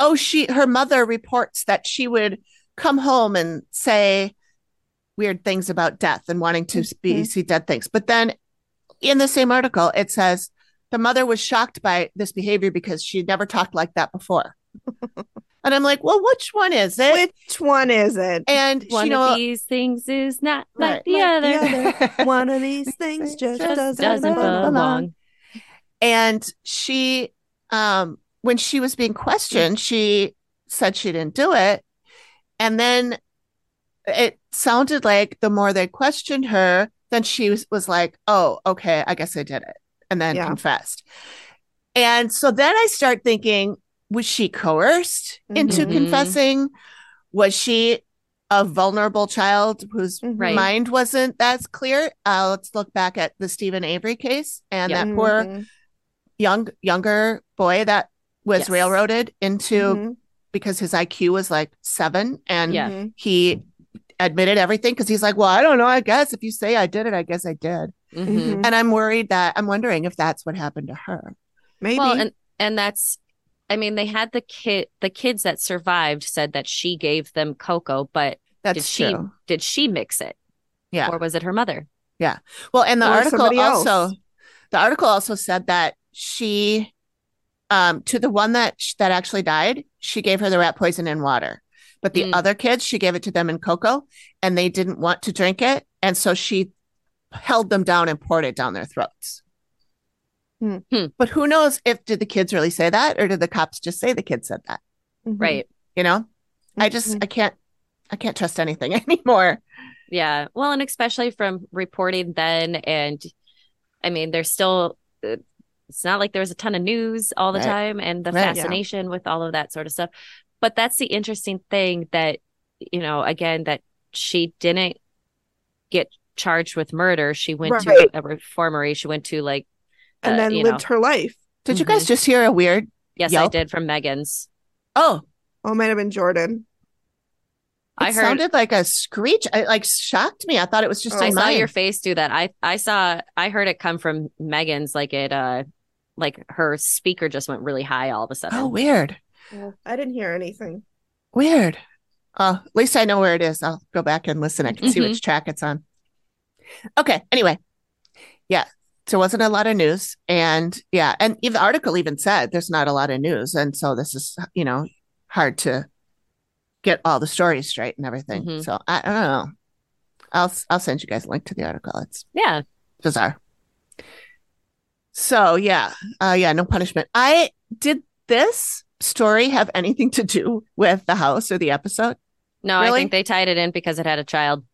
oh, she her mother reports that she would come home and say weird things about death and wanting to be
Mhm.
see dead things. But then in the same article, it says the mother was shocked by this behavior because she never talked like that before. and I'm like, well, which one is it?
Which one is it?
and
One
you know,
of these things is not like the
Like
other.
the One of these things just,
Just
doesn't,
Doesn't
belong.
belong.
and she um when she was being questioned she said she didn't do it and then it sounded like the more they questioned her then she was, was like oh okay i guess i did it and then
Yeah.
confessed and so then i start thinking was she coerced into
Mhm.
confessing was she a vulnerable child whose
Mhm.
Right.
mind wasn't as clear uh, let's look back at the Steven Avery case and
Yeah.
that poor
Mhm.
young younger boy that was
Yes.
railroaded into
Mhm.
because his IQ was like seven and
Yeah.
Mhm.
he admitted everything because he's like, well, I don't know. I guess if you say I did it, I guess I did.
Mhm.
Mhm.
And I'm worried that I'm wondering if that's what happened to her.
Maybe.
Well, and and that's, I mean, they had the kid, the kids that survived said that she gave them cocoa, but
That's
did she
true.
did she mix it?
Yeah.
or was it her mother? Yeah.
Well, and the
Or
article
somebody
also the article also said that she um to the one that that actually died, she gave her the rat poison in water. But the
Mm.
other kids, she gave it to them in cocoa and they didn't want to drink it. And so she held them down and poured it down their throats.
Hmm.
Hmm.
But who knows if did the kids really say that or did the cops just say the kids said that?
Mhm.
Right.
You know? I just
Mhm.
I can't I can't trust anything anymore.
Yeah. Well, and especially from reporting then, and I mean, there's still. uh, It's not like there was a ton of news all the
Right.
time, and the
Right. Yeah.
fascination with all of that sort of stuff. But that's the interesting thing that you know, again, that she didn't get charged with murder. She went
Right.
to a reformery. She went to like,
and
uh,
then lived
know.
her life.
Did you guys just hear a weird
yes, I did from Megan's.
oh
Oh, it might have been Jordan.
it
I heard.
sounded like a screech. It like shocked me. I thought it was just
Oh,
I saw your face do that. I I saw. I heard it come from Megan's. Like it. Uh, like her speaker just went really high all of a sudden.
Oh, weird.
I didn't hear anything.
Weird. Oh, at least I know where it is. I'll go back and listen. I can see
Mhm.
which track it's on. Okay. Anyway, yeah. So it wasn't a lot of news, and yeah, and even the article even said there's not a lot of news, and so this is you know hard to get all the stories straight and everything.
Mhm.
So I, I don't know. I'll I'll send you guys a link to the article. It's
Yeah.
bizarre. So yeah, uh, yeah, no punishment. I did this story have anything to do with the house or the episode?
No, I think they tied it in because it had a child.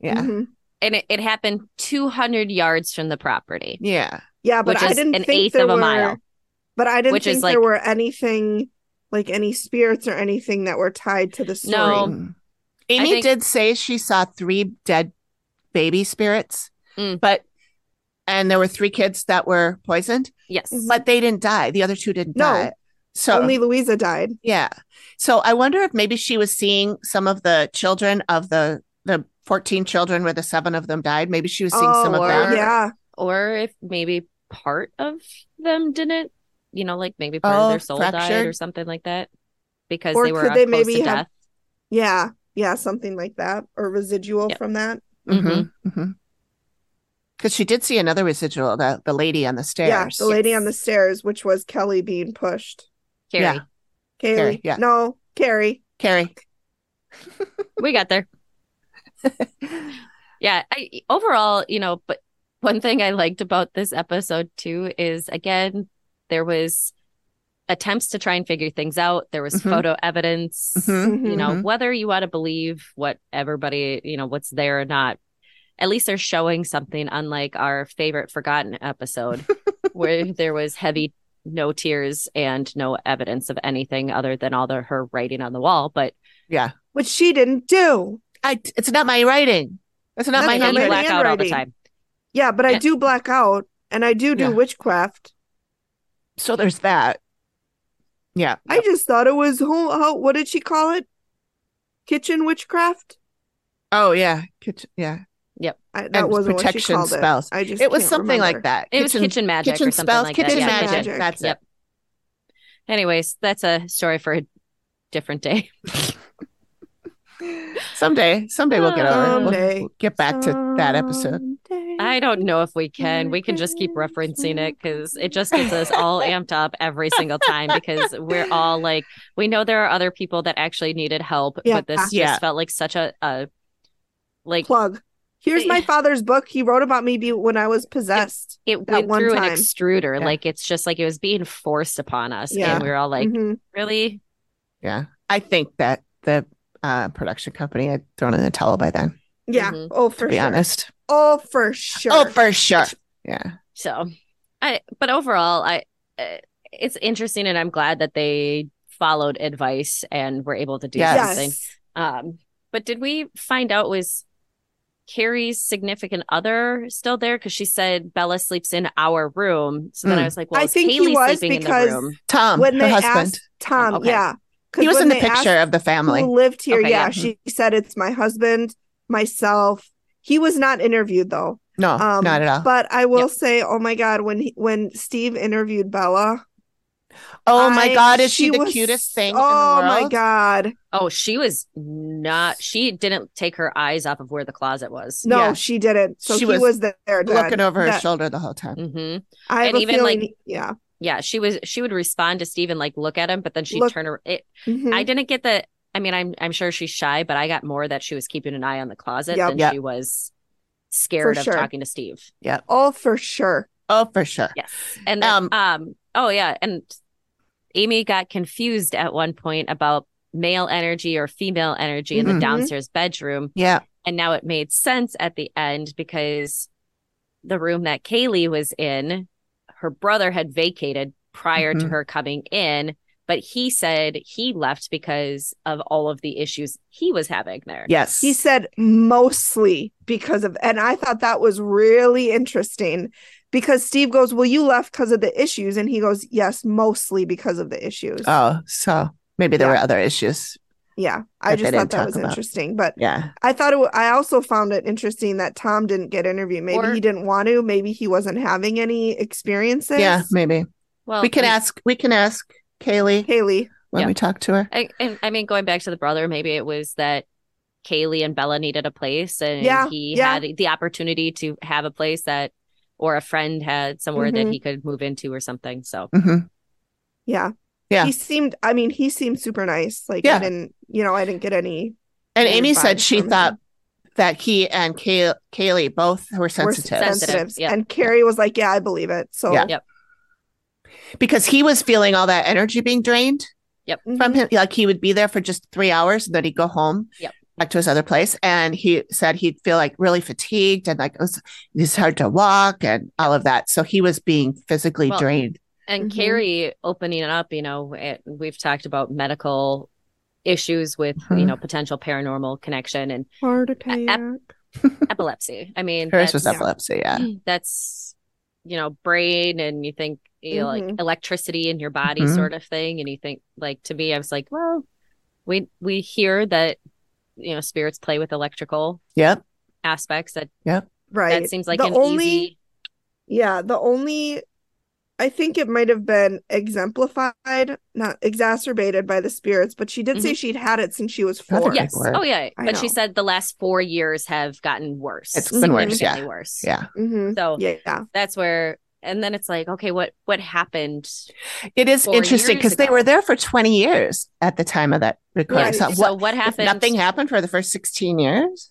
Yeah,
Mhm.
And it, it happened 200 yards from the property.
yeah.
Yeah, but
Which
I
is
didn't
an
think
eighth
there
of a
were,
mile.
But I didn't
Which is
think
like-
there were anything like any spirits or anything that were tied to the story.
No.
Mm. Amy
think-
did say she saw three dead baby spirits,
Mm.
but and there were three kids that were poisoned,
Yes.
But they didn't die. The other two didn't
No.
die. So
Only Louisa died.
yeah. So I wonder if maybe she was seeing some of the children of the the 14 children where the seven of them died. Maybe she was seeing some of them.
Oh, yeah.
Or if maybe part of them didn't, you know, like maybe part of
Oh,
their soul died or something like that because
Or
they were
could they
close
maybe
to
have-
death.
Yeah. Yeah, something like that. Or residual
Yep.
from that.
Mm-hmm. Because she did see another residual, the, the lady on the stairs.
Yeah, the lady on the stairs, which was Kelly being pushed.
Carrie,
Yeah.
Kaylee.
Carrie, yeah.
No, Carrie.
Carrie.
we got there. yeah I, overall you know but one thing i liked about this episode too is again there was attempts to try and figure things out there was
Mhm.
photo evidence
Mhm,
you know
mhm.
whether you want to believe what everybody you know what's there or not at least they're showing something unlike our favorite forgotten episode where there was heavy no tears and no evidence of anything other than all the her writing on the wall but
Yeah.
Which she didn't do.
I, it's not my writing. It's not
That's
my
not my
handwriting.
black out all the time
Yeah, but I
Yeah.
do black out and I do do
Yeah.
witchcraft.
So there's that. Yeah.
I just thought it was who how what did she call it? Kitchen witchcraft?
Oh yeah. Kitchen, yeah.
I, that
And
wasn't what she
protection
called
spells.
it. I just
It was
can't
something like that.
It was kitchen magic
kitchen
or something
spells,
like
kitchen
that. Yeah,
magic.
kitchen.
That's
Yep.
it.
Anyways, that's a story for a different day.
Someday, someday we'll get over. it. We'll-
Someday.
we'll get back to that episode.
I don't know if we can. We can just keep referencing it because it just gets us all amped up every single time because we're all like, we know there are other people that actually needed help,
Yeah.
but this just felt like such a, a like
plug. Here's my father's book. He wrote about me be- when I was possessed.
it
that
went
one
through an extruder.
Yeah.
Like it's just like it was being forced upon us,
Yeah.
and we were all like,
Mhm.
really?
Yeah. I think that the uh, production company had thrown in the towel by then,
Yeah.
Mhm.
Oh, for
to be
sure.
honest.
Oh, for sure.
Oh, for sure. Yeah.
So, I but overall, I uh, it's interesting, and I'm glad that they followed advice and were able to do
Yes.
something.
yes.
Um, but did we find out was Carrie's significant other still there? Because she said Bella sleeps in our room. So then I
Mm.
was like, well,
I
is
think he was
sleeping in
because
the room?
Tom,
when
her
they
husband.
asked Tom,
Okay.
yeah. 'Cause
He was in the picture of the family.
Who lived here?
Okay,
yeah,
yeah.
she said it's my husband, myself. He was not interviewed though.
No,
Um,
not at all.
But I will
Yep.
say, oh my god, when he, when Steve interviewed Bella,
oh my
I-
God, is she, the
was-
cutest thing
Oh
in the world?
my god,
Oh, she was not. She didn't take her eyes off of where the closet was.
no,
Yeah.
she didn't. So
She was
was, there, Dad.
Looking over her
That-
shoulder the whole time.
hmm
I have
And
a
even,
feeling,
like-
yeah.
Yeah, she was. She would respond to Steve and like look at him, but then she'd
Look-
turn her. It,
Mhm.
I didn't get the. I mean, I'm I'm sure she's shy, but I got more that she was keeping an eye on the closet
Yep.
than
Yep.
she was scared
For
of
sure.
talking to Steve. Yeah.
Oh, for sure.
Oh, for sure.
Yes, and then,
Um,
um, oh yeah, and Amy got confused at one point about male energy or female energy in the
Mhm.
downstairs bedroom,
Yeah.
and now it made sense at the end because the room that Kaylee was in, her brother had vacated prior to
Mhm.
her coming in, but he said he left because of all of the issues he was having there.
Yes.
He said mostly because of, and I thought that was really interesting because Steve goes, Well, you left because of the issues. And he goes, Yes, mostly because of the issues.
oh, so maybe there
Yeah.
were other issues.
yeah. I just thought that was
about.
interesting. But
Yeah.
I thought it, wa- I also found it interesting that Tom didn't get interviewed. Maybe
Or-
he didn't want to. Maybe he wasn't having any experiences.
Yeah, maybe.
Well,
we can
and-
ask we can ask Kaylee
Kaylee,
when
Yeah.
we talk to her.
I, and I mean, going back to the brother, maybe it was that Kaylee and Bella needed a place, and
Yeah,
he
yeah.
had the opportunity to have a place that, or a friend had somewhere that
Mhm.
he could move into or something. So
hmm
Yeah.
Yeah.
He seemed, I mean, he seemed super nice. Like,
Yeah.
I didn't, you know, I didn't get any.
And Amy said she
from him.
thought that he and Kay- Kaylee both were
were
sensitive
Sensitive, yeah.
And Carrie was like, Yeah, I believe it. So,
Yeah.
Yep.
because he was feeling all that energy being drained
Yep.
from him. Like he would be there for just three hours and then he'd go home
Yep.
Back to his other place. And he said he'd feel like really fatigued and like it was it's hard to walk and all of that. So he was being physically
Well,
drained.
and
Mhm.
Carrie opening it up, you know, it, we've talked about medical issues with you
Mhm.
know potential paranormal connection and
heart attack.
epilepsy. I mean,
Hers was epilepsy, yeah.
that's you know brain and you think you know, like
Mhm.
electricity in your body
Mhm.
sort of thing and you think like to me i was like well we we hear that you know spirits play with electrical
Yep.
aspects that yeah,
right.
that seems like
the
an
only,
easy
Yeah. The only, I think it might have been exemplified, not exacerbated by the spirits, but she did say she'd had it since she was four.
big
yes oh yeah
I
but she said the last four years have gotten worse
It's been worse, yeah.
worse
Yeah.
hmm
so
Yeah.
that's where and then it's like okay what what happened
It is interesting because they were there for 20 years at the time of that recording.
Right.
So,
so
what,
what happened
nothing happened for the first 16 years?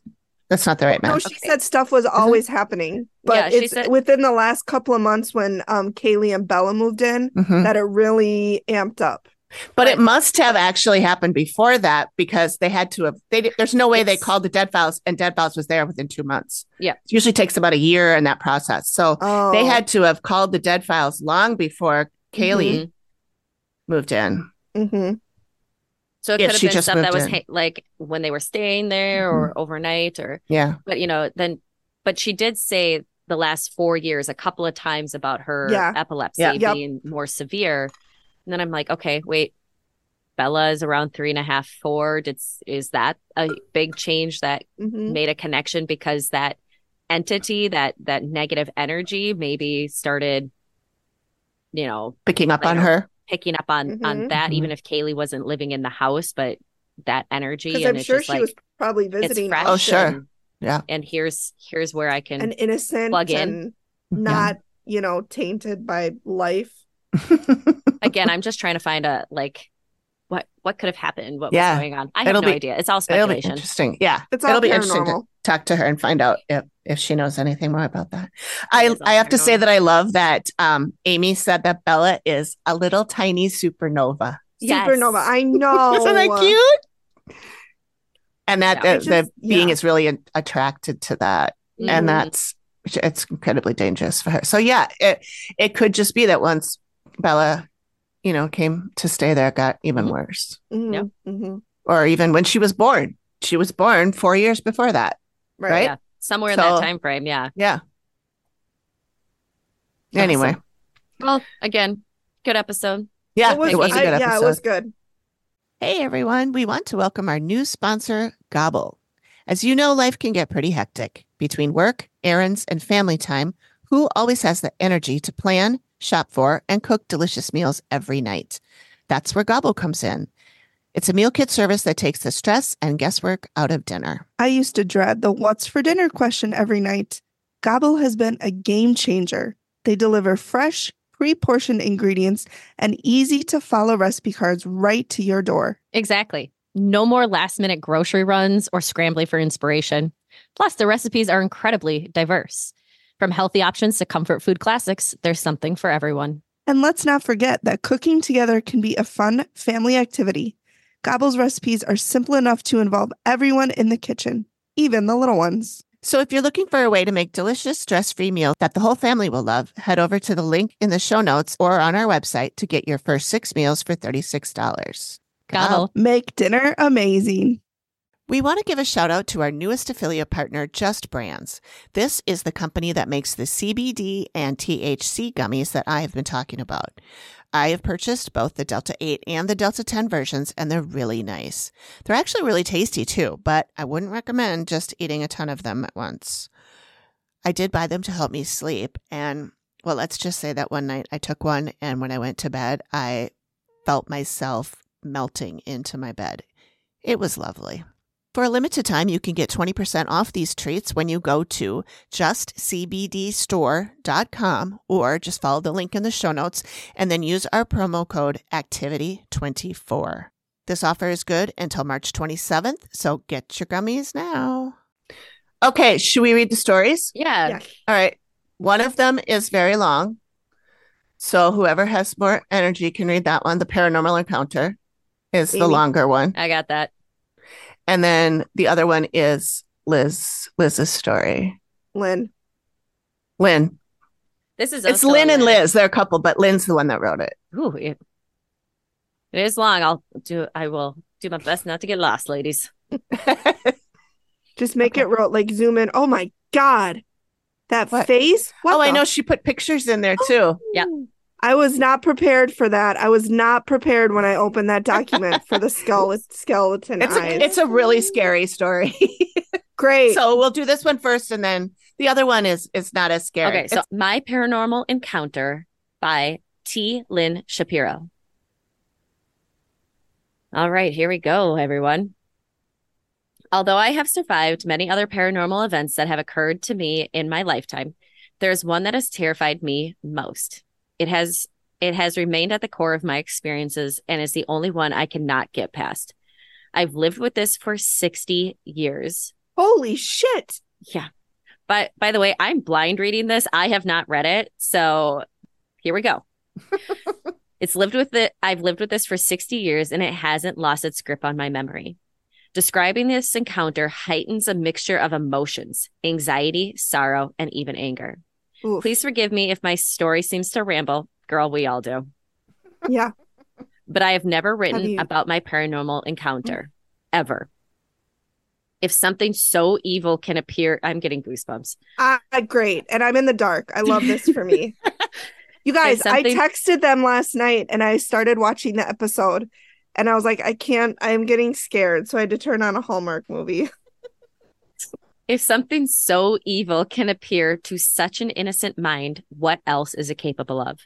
That's not the right
No,
math.
she
Okay.
said stuff was always happening, but
Yeah,
it's
said-
within the last couple of months when um Kaylee and Bella moved in
Mhm.
that it really amped up.
But it must have actually happened before that because they had to have. They there's no way they called the Dead Files, and Dead Files was there within two months.
Yeah.
it usually takes about a year in that process. So
Oh,
they had to have called the Dead Files long before Kaylee
Mhm.
moved in.
hmm
so it
If
could have been stuff that was ha- like when they were staying there or overnight or
Yeah,
but you know then but she did say the last four years a couple of times about her
Yeah.
epilepsy
Yeah.
Yep.
being more severe and then i'm like okay wait bella is around three and a half four did is that a big change that
hmm
made a connection because that entity that that negative energy maybe started you know
picking up on
Later.
her.
picking up on on
Mhm.
that,
Mhm.
even if Kaylee wasn't living in the house, but that energy
Because
and
I'm
it's
sure
just
she
like
was probably visiting
fresh.
Oh, sure.
and-
Yeah.
And here's here's where I can
and innocent
Plug in.
and not, you know, tainted by life.
again, I'm just trying to find a like what what could have happened, what
Yeah.
was going on. I have
It'll
no
be-
idea. It's all
It'll be
speculation.
interesting. Yeah.
It's all
It'll be interesting to talk to her and find out if, if she knows anything more about that. I, I have to say that I love that um, Amy said that Bella is a little tiny supernova.
Yes.
Supernova. I know.
Isn't that cute? And that
Yeah.
the,
It just-
the being
yeah.
is really a- attracted to that.
Mhm.
And that's it's incredibly dangerous for her. So yeah, it it could just be that once Bella, you know, came to stay there, got even
Mhm.
worse.
Mhm,
Yep.
mhm.
Or even when she was born. She was born four years before that.
Right.
Right?
Yeah. Somewhere in that time frame, yeah.
Yeah. Anyway,
Well, again, good episode.
yeah,
It was,
a good
I-
episode.
Yeah, it was good.
Hey everyone, we want to welcome our new sponsor, Gobble. As you know, life can get pretty hectic. Between work, errands, and family time, who always has the energy to plan, shop for, and cook delicious meals every night? That's where Gobble comes in. It's a meal kit service that takes the stress and guesswork out of dinner.
I used to dread the what's for dinner question every night. Gobble has been a game changer. They deliver fresh, pre portioned ingredients and easy to follow recipe cards right to your door.
Exactly. No more last minute grocery runs or scrambling for inspiration. Plus, the recipes are incredibly diverse. From healthy options to comfort food classics, there's something for everyone.
And let's not forget that cooking together can be a fun family activity. Gobble's recipes are simple enough to involve everyone in the kitchen, even the little ones.
So if you're looking for a way to make delicious, stress-free meals that the whole family will love, head over to the link in the show notes or on our website to get your first six meals for $36.
Gobble.
Make dinner amazing.
We want to give a shout out to our newest affiliate partner, Just Brands. This is the company that makes the CBD and THC gummies that I have been talking about. I have purchased both the Delta 8 and the Delta 10 versions, and they're really nice. They're actually really tasty too, but I wouldn't recommend just eating a ton of them at once. I did buy them to help me sleep, and well, let's just say that one night I took one, and when I went to bed, I felt myself melting into my bed. It was lovely. For a limited time, you can get 20% off these treats when you go to justcbdstore.com or just follow the link in the show notes and then use our promo code ACTIVITY24. This offer is good until March 27th, so get your gummies now. Okay, should we read the stories?
Yeah.
Yeah.
All right. One of them is very long. So whoever has more energy can read that one. The paranormal encounter is the longer one.
I got that.
And then the other one is Liz Liz's story.
Lynn.
Lynn.
This is
It's Lynn and Liz. They're a couple, but Lynn's the one that wrote it.
Ooh, it, it is long. I'll do. I will do my best not to get lost, ladies.
Just make
Okay.
it roll, like zoom in. Oh my God. That
What?
face. What
oh, I know she put pictures in there oh. too.
Yeah.
I was not prepared for that. I was not prepared when I opened that document for the skull skeleton
It's
eyes.
a, it's a really scary story.
Great.
so we'll do this one first and then the other one is is not as scary.
Okay, so my paranormal encounter by T. Lynn Shapiro. All right, here we go, everyone. Although I have survived many other paranormal events that have occurred to me in my lifetime, there's one that has terrified me most. It has it has remained at the core of my experiences and is the only one I cannot get past. I've lived with this for 60 years.
Holy shit.
Yeah. But by the way, I'm blind reading this. I have not read it. So here we go. it's lived with it. I've lived with this for 60 years and it hasn't lost its grip on my memory. Describing this encounter heightens a mixture of emotions, anxiety, sorrow, and even anger.
Oof.
Please forgive me if my story seems to ramble. Girl, we all do.
Yeah.
But I have never written
you-
about my paranormal encounter ever. If something so evil can appear, I'm getting goosebumps.
Ah, great. And I'm in the dark. I love this for me. You guys,
something-
I texted them last night and I started watching the episode and I was like, I can't, I'm getting scared. So I had to turn on a Hallmark movie.
If something so evil can appear to such an innocent mind, what else is it capable of?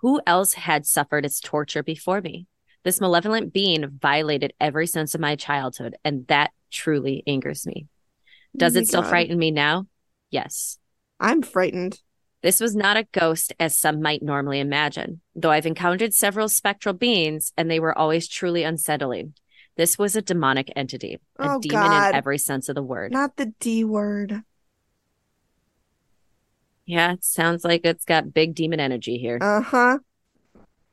Who else had suffered its torture before me? This malevolent being violated every sense of my childhood, and that truly angers me. Oh Does
Oh
it still
God.
frighten me now? Yes.
I'm frightened.
This was not a ghost as some might normally imagine, though I've encountered several spectral beings and they were always truly unsettling. This was a demonic entity, a
Oh,
demon
God.
in every sense of the word.
Not the D word.
yeah, it sounds like it's got big demon energy here.
Uh huh.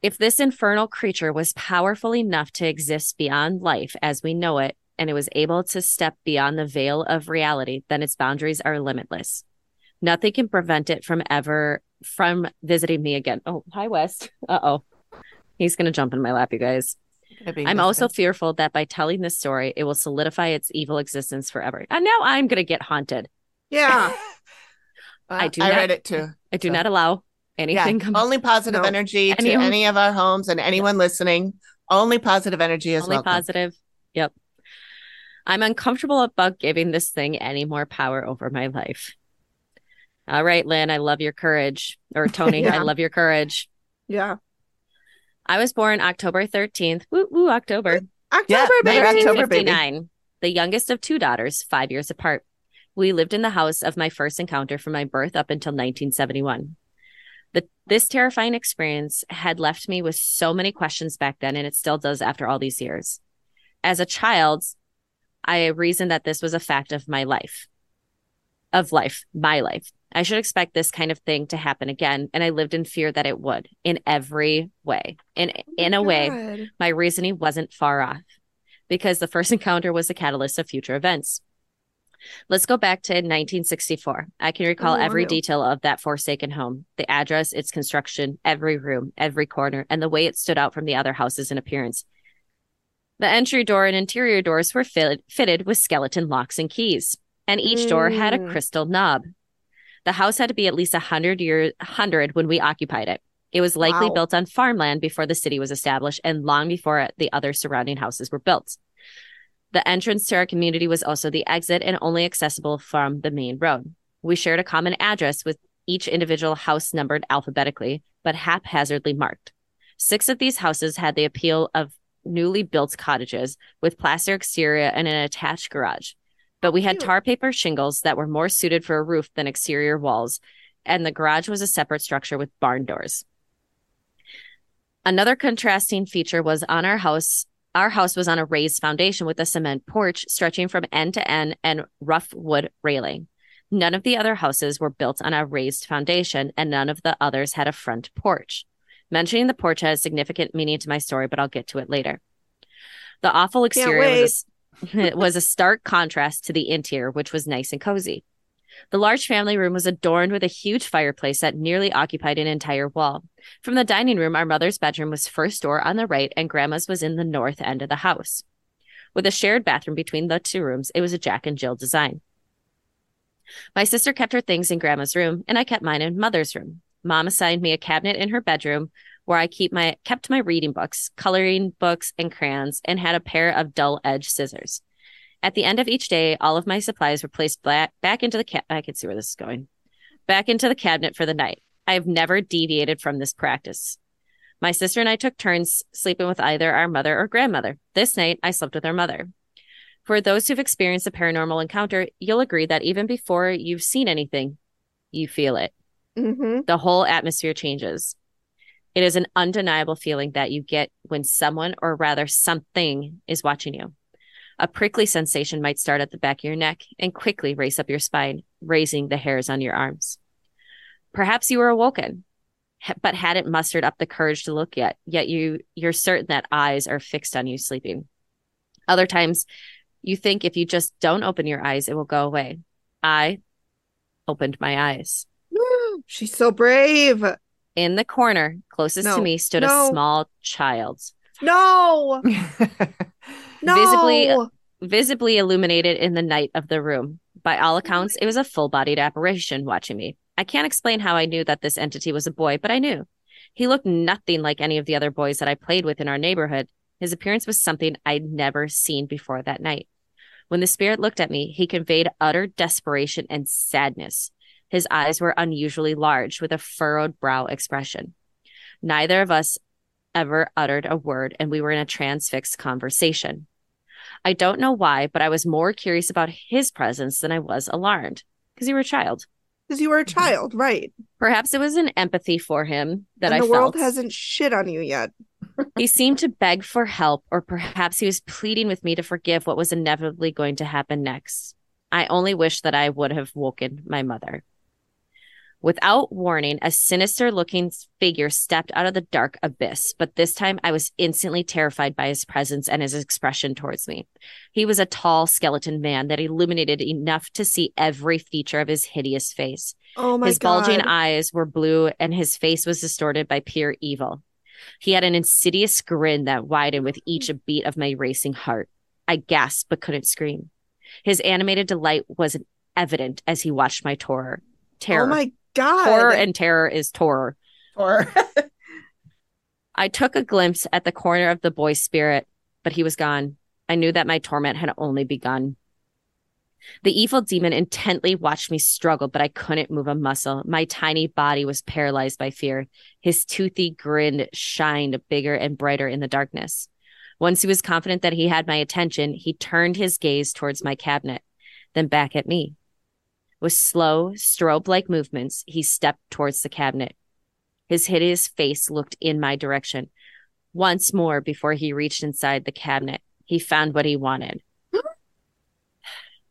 If this infernal creature was powerful enough to exist beyond life as we know it, and it was able to step beyond the veil of reality, then its boundaries are limitless. Nothing can prevent it from ever from visiting me again. Oh, hi West. Uh oh. He's gonna jump in my lap, you guys. I'm also fearful that by telling this story, it will solidify its evil existence forever. And now I'm gonna get haunted.
Yeah.
I do
I
not-
read it too.
I do
So-
not allow
Yeah,
anything come
only positive
No.
energy to
Anyone-
any of our homes and anyone listening. Only positive energy is
Only
welcome.
positive. Yep. I'm uncomfortable about giving this thing any more power over my life. All right, Lynn, I love your courage. Or Tony, I love your courage.
Yeah.
I was born October 13th. Woo woo, October.
October,
Yeah,
baby.
October baby.
1959, the youngest of two daughters, five years apart. We lived in the house of my first encounter from my birth up until 1971. The, this terrifying experience had left me with so many questions back then, and it still does after all these years. As a child, I reasoned that this was a fact of my life, of life, my life. I should expect this kind of thing to happen again, and I lived in fear that it would in every way. In in a way, my reasoning wasn't far off because the first encounter was the catalyst of future events. Let's go back to 1964. I can recall
Oh,
every detail of that forsaken home the address, its construction, every room, every corner, and the way it stood out from the other houses in appearance. The entry door and interior doors were fitted, fitted with skeleton locks and keys, and each door had a
Mm.
crystal knob. The house had to be at least a hundred years, hundred when we occupied it. It was likely
Wow.
built on farmland before the city was established and long before the other surrounding houses were built. The entrance to our community was also the exit and only accessible from the main road. We shared a common address with each individual house numbered alphabetically, but haphazardly marked. Six of these houses had the appeal of newly built cottages with plaster exterior and an attached garage. But we had tar paper shingles that were more suited for a roof than exterior walls, and the garage was a separate structure with barn doors. Another contrasting feature was on our house. Our house was on a raised foundation with a cement porch stretching from end to end and rough wood railing. None of the other houses were built on a raised foundation, and none of the others had a front porch. Mentioning the porch has significant meaning to my story, but I'll get to it later. The awful exterior was a, it was a stark contrast to the interior, which was nice and cozy. The large family room was adorned with a huge fireplace that nearly occupied an entire wall. From the dining room, our mother's bedroom was first door on the right, and grandma's was in the north end of the house. With a shared bathroom between the two rooms, it was a Jack and Jill design. My sister kept her things in grandma's room, and I kept mine in mother's room. Mom assigned me a cabinet in her bedroom where I keep my kept my reading books, coloring books, and crayons, and had a pair of dull edge scissors. At the end of each day, all of my supplies were placed back, back into the ca- I can see where this is going. Back into the cabinet for the night. I have never deviated from this practice. My sister and I took turns sleeping with either our mother or grandmother. This night, I slept with our mother. For those who've experienced a paranormal encounter, you'll agree that even before you've seen anything, you feel it.
Mm-hmm.
The whole atmosphere changes. It is an undeniable feeling that you get when someone, or rather something, is watching you. A prickly sensation might start at the back of your neck and quickly race up your spine, raising the hairs on your arms. Perhaps you were awoken, but hadn't mustered up the courage to look yet. Yet you you're certain that eyes are fixed on you sleeping. Other times, you think if you just don't open your eyes, it will go away. I opened my eyes.
She's so brave.
In the corner, closest
No.
to me, stood
No.
a small child,
No. No.
Visibly- visibly illuminated in the night of the room. By all accounts, it was a full bodied apparition watching me. I can't explain how I knew that this entity was a boy, but I knew. He looked nothing like any of the other boys that I played with in our neighborhood. His appearance was something I'd never seen before that night. When the spirit looked at me, he conveyed utter desperation and sadness. His eyes were unusually large with a furrowed brow expression. Neither of us ever uttered a word, and we were in a transfixed conversation. I don't know why, but I was more curious about his presence than I was alarmed because you were a child.
Because you were a mm-hmm. child, right?
Perhaps it was an empathy for him that
and
I
the
felt.
world hasn't shit on you yet.
he seemed to beg for help, or perhaps he was pleading with me to forgive what was inevitably going to happen next. I only wish that I would have woken my mother. Without warning, a sinister looking figure stepped out of the dark abyss, but this time I was instantly terrified by his presence and his expression towards me. He was a tall skeleton man that illuminated enough to see every feature of his hideous face.
Oh my
his
god.
bulging eyes were blue and his face was distorted by pure evil. He had an insidious grin that widened with each beat of my racing heart. I gasped but couldn't scream. His animated delight was evident as he watched my terror. Terror.
Oh my god.
Horror and terror is terror.
Or
I took a glimpse at the corner of the boy's spirit, but he was gone. I knew that my torment had only begun. The evil demon intently watched me struggle, but I couldn't move a muscle. My tiny body was paralyzed by fear. His toothy grin shined bigger and brighter in the darkness. Once he was confident that he had my attention, he turned his gaze towards my cabinet, then back at me. With slow, strobe like movements, he stepped towards the cabinet. His hideous face looked in my direction. Once more, before he reached inside the cabinet, he found what he wanted.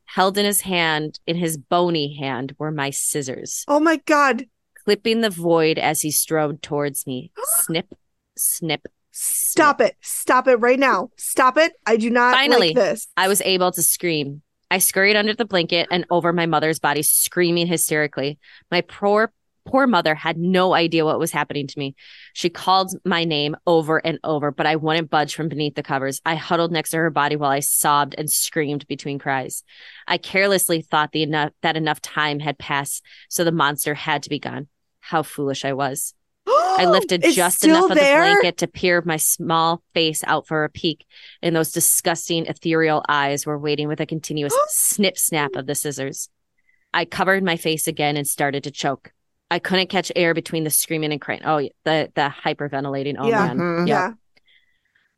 Held in his hand, in his bony hand, were my scissors,
Oh my god.
clipping the void as he strode towards me. Snip, snip.
Stop it. Stop it right now. Stop it. I do not
Finally.
like this.
I was able to scream. I scurried under the blanket and over my mother's body, screaming hysterically. My poor, poor mother had no idea what was happening to me. She called my name over and over, but I wouldn't budge from beneath the covers. I huddled next to her body while I sobbed and screamed between cries. I carelessly thought enough that enough time had passed, so the monster had to be gone. How foolish I was. I lifted
It's
just
still
enough of
there?
the blanket to peer my small face out for a peek, and those disgusting ethereal eyes were waiting with a continuous snip snap of the scissors. I covered my face again and started to choke. I couldn't catch air between the screaming and crying. Oh, the the hyperventilating. Oh
Yeah.
man.
Mhm.
Yeah.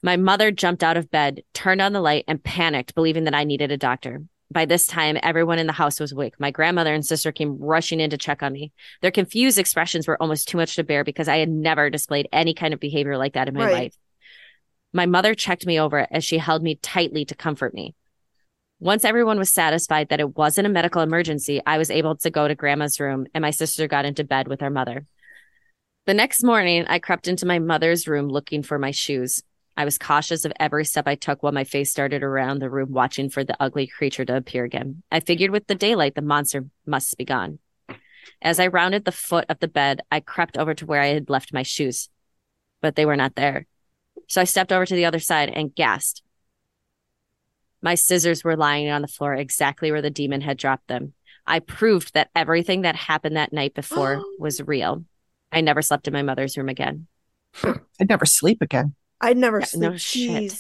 My mother jumped out of bed, turned on the light, and panicked, believing that I needed a doctor. By this time, everyone in the house was awake. My grandmother and sister came rushing in to check on me. Their confused expressions were almost too much to bear because I had never displayed any kind of behavior like that in my
Right.
life. My mother checked me over as she held me tightly to comfort me. Once everyone was satisfied that it wasn't a medical emergency, I was able to go to grandma's room and my sister got into bed with our mother. The next morning, I crept into my mother's room looking for my shoes. I was cautious of every step I took while my face started around the room, watching for the ugly creature to appear again. I figured with the daylight, the monster must be gone. As I rounded the foot of the bed, I crept over to where I had left my shoes, but they were not there. So I stepped over to the other side and gasped. My scissors were lying on the floor exactly where the demon had dropped them. I proved that everything that happened that night before was real. I never slept in my mother's room again.
I'd never sleep again.
I'd never
Yeah,
sleep.
no shit.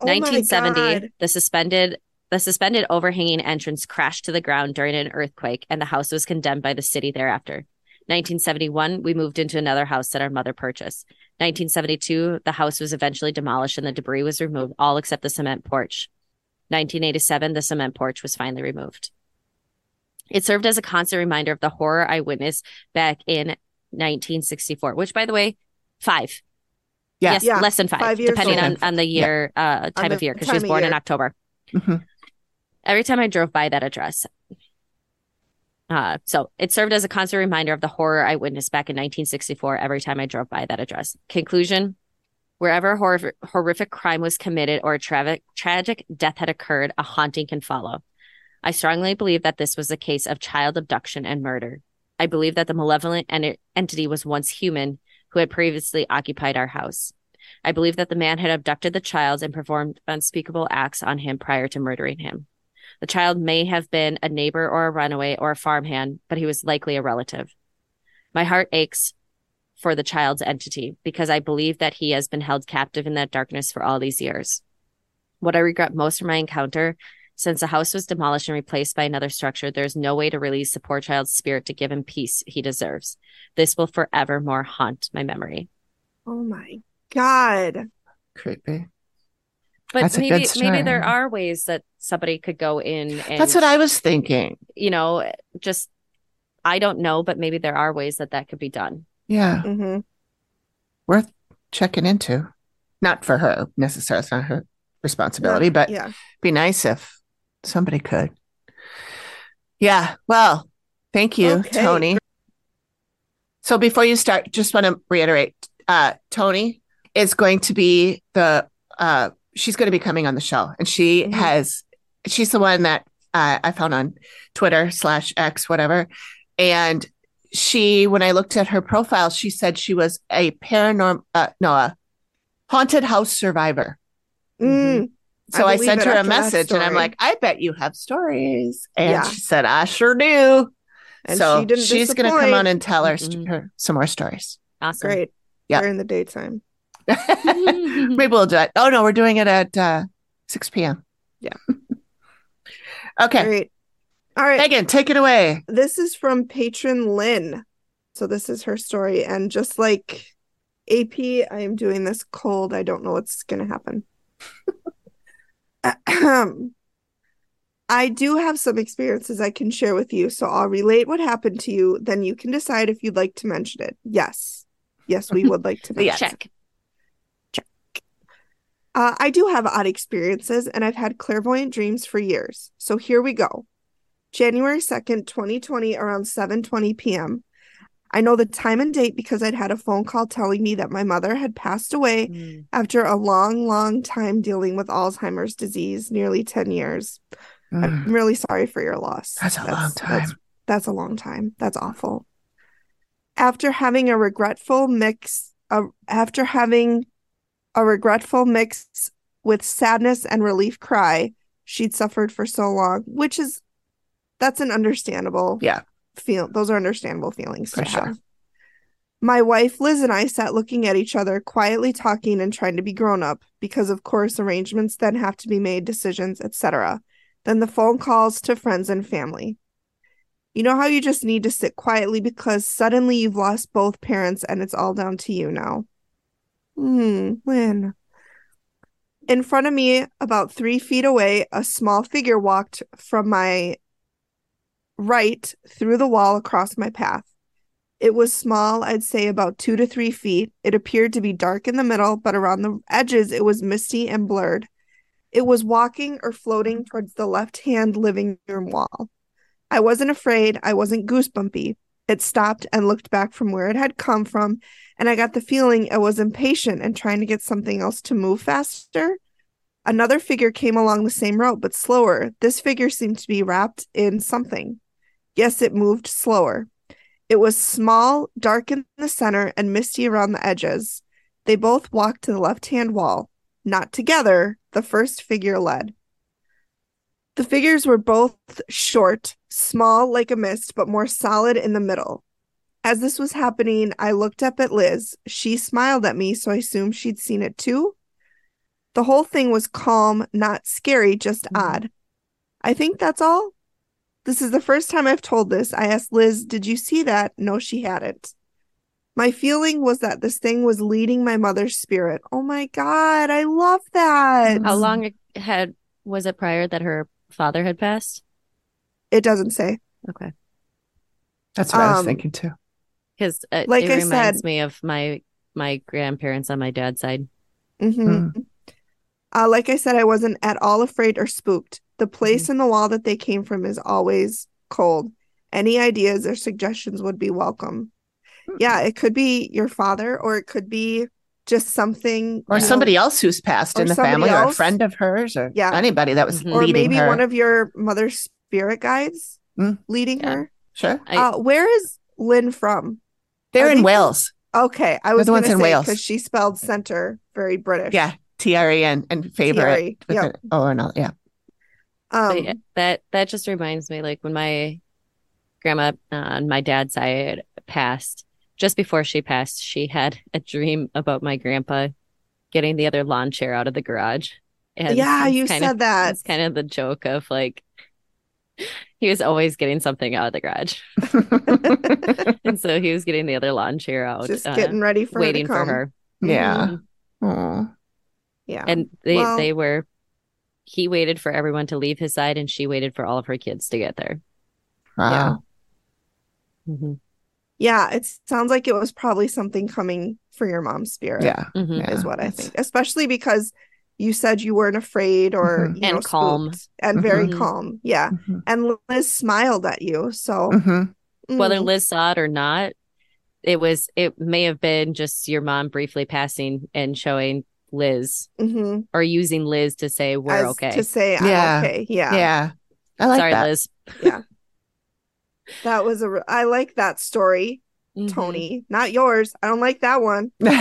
Oh my
1970,
God.
the suspended the suspended overhanging entrance crashed to the ground during an earthquake, and the house was condemned by the city thereafter. 1971, we moved into another house that our mother purchased. 1972, the house was eventually demolished and the debris was removed, all except the cement porch. 1987, the cement porch was finally removed. It served as a constant reminder of the horror I witnessed back in 1964, which, by the way, five. Yes, less than five,
five years
depending on, on the year, uh, time of year, because she was born in. October.
Mhm.
Every time I drove by that address. Uh, so it served as a constant reminder of the horror I witnessed back in 1964 every time I drove by that address. Conclusion Wherever a hor- horrific crime was committed or a tragic, tragic death had occurred, a haunting can follow. I strongly believe that this was a case of child abduction and murder. I believe that the malevolent en- entity was once human who had previously occupied our house. I believe that the man had abducted the child and performed unspeakable acts on him prior to murdering him. The child may have been a neighbor or a runaway or a farmhand, but he was likely a relative. My heart aches for the child's entity because I believe that he has been held captive in that darkness for all these years. What I regret most from my encounter, since the house was demolished and replaced by another structure, there's no way to release the poor child's spirit to give him peace he deserves. This will forevermore haunt my memory.
Oh my god.
Creepy.
But
That's a good
maybe maybe there are ways that somebody could go in and
That's what I was thinking.
you know, just I don't know, but maybe there are ways that that could be done.
Yeah,
Mm-hmm.
worth checking into. Not for her necessarily. It's not her responsibility, but
yeah.
be nice if somebody could. Yeah. Well, thank you,
Okay.
Tony. So before you start, just want to reiterate, uh, Tony is going to be the uh, she's going to be coming on the show, and she
Mhm.
has she's the one that uh, I found on Twitter slash X whatever, and she when I looked at her profile, she said she was a paranormal uh, no a haunted house survivor.
Mm.
So
I
I, sent her a message and I'm like, I bet you have stories. And
Yeah.
she said, I sure do.
And
so
she didn't
she's going to come on and tell her, st-
Mhm.
her some more stories.
Awesome.
Great.
Yeah.
During the daytime.
Maybe we'll do it. Oh, no, we're doing it at uh, 6 p.m.
Yeah.
okay.
Great. All right.
Megan, take it away.
This is from patron Lynn. So this is her story. And just like AP, I am doing this cold. I don't know what's going to happen. I do have some experiences I can share with you. So I'll relate what happened to you. Then you can decide if you'd like to mention it. Yes. Yes, we would like to mention
Yeah.
it.
Check.
Uh, I do have odd experiences, and I've had clairvoyant dreams for years. So here we go. January 2nd, 2020, around 7:20 p.m. I know the time and date because I'd had a phone call telling me that my mother had passed away
Mm.
after a long, long time dealing with Alzheimer's disease, nearly 10 years.
Mm,
I'm really sorry for your loss.
That's a long time.
That's, that's a long time. That's awful. After having a regretful mix, uh, after having a regretful mix with sadness and relief cry, she'd suffered for so long, which is that's an understandable
Yeah.
Feel. Those are understandable feelings
For sure.
have. My wife Liz and I sat looking at each other, quietly talking and trying to be grown up, because of course arrangements then have to be made, decisions, etc. Then the phone calls to friends and family. You know how you just need to sit quietly because suddenly you've lost both parents and it's all down to you now. Hmm, Lynn. In front of me, about three feet away, a small figure walked from my right through the wall across my path. It was small, I'd say about two to three feet. It appeared to be dark in the middle, but around the edges it was misty and blurred. It was walking or floating towards the left hand living room wall. I wasn't afraid, I wasn't goosebumpy. It stopped and looked back from where it had come from, and I got the feeling it was impatient and trying to get something else to move faster. Another figure came along the same route, but slower. This figure seemed to be wrapped in something. Yes, it moved slower. It was small, dark in the center, and misty around the edges. They both walked to the left hand wall. Not together, the first figure led. The figures were both short, small like a mist, but more solid in the middle. As this was happening, I looked up at Liz. She smiled at me, so I assumed she'd seen it too. The whole thing was calm, not scary, just mm-hmm. odd. I think that's all. This is the first time I've told this. I asked Liz, Did you see that? No, she hadn't. My feeling was that this thing was leading my mother's spirit. Oh my God, I love that.
How long it had was it prior that her father had passed?
It doesn't say.
Okay.
That's what I was
Um,
thinking too.
Because uh,
Like
it
I
reminds
said-
me of my my grandparents on my dad's side.
hmm Uh, like I said, I wasn't at all afraid or spooked. The place in the wall that they came from is always cold. Any ideas or suggestions would be welcome. Yeah, it could be your father, or it could be just something,
Or
you know,
somebody else who's passed in the
somebody
family, or a friend of hers, or
Yeah.
anybody that was
Mhm.
or maybe
her.
one of your mother's spirit guides
Mm.
leading
Yeah.
her.
sure,
I,
Uh, where is Lynn from?
they're
Are
in
they-
Wales.
Okay, I was
the ones
gonna
in
say
Wales.
because she spelled center very British.
Yeah, T R E N and favorite.
TRE,
with
yep.
an O and L. Yeah.
Um,
but yeah, that that just reminds me like when my grandma uh, on my dad's side passed just before she passed she had a dream about my grandpa getting the other lawn chair out of the garage and
yeah, you said
of,
that.
it's kind of the joke of like he was always getting something out of the garage and so he was getting the other lawn chair out
Just
uh,
getting ready for
waiting
her to
for her
Yeah.
Mhm.
Aw.
Yeah.
And they
Well-
they were he waited for everyone to leave his side and she waited for all of her kids to get there.
Wow.
Mhm.
yeah, it sounds like it was probably something coming for your mom's spirit.
Yeah.
Mhm.
Yeah.
is what I think. Especially because you said you weren't afraid or
Mhm.
you
And
know,
calm.
and very
Mhm.
calm. Yeah.
Mhm.
And Liz smiled at you. So
Mhm.
Whether Liz saw it or not, it was it may have been just your mom briefly passing and showing Liz
mhm.
or using Liz to say we're
As
okay.
To say I'm
Yeah.
okay. Yeah.
Yeah. I like
Sorry,
that.
Liz. Yeah.
That was a re- I like that story,
Mhm.
Tony. Not yours. I don't like that one. like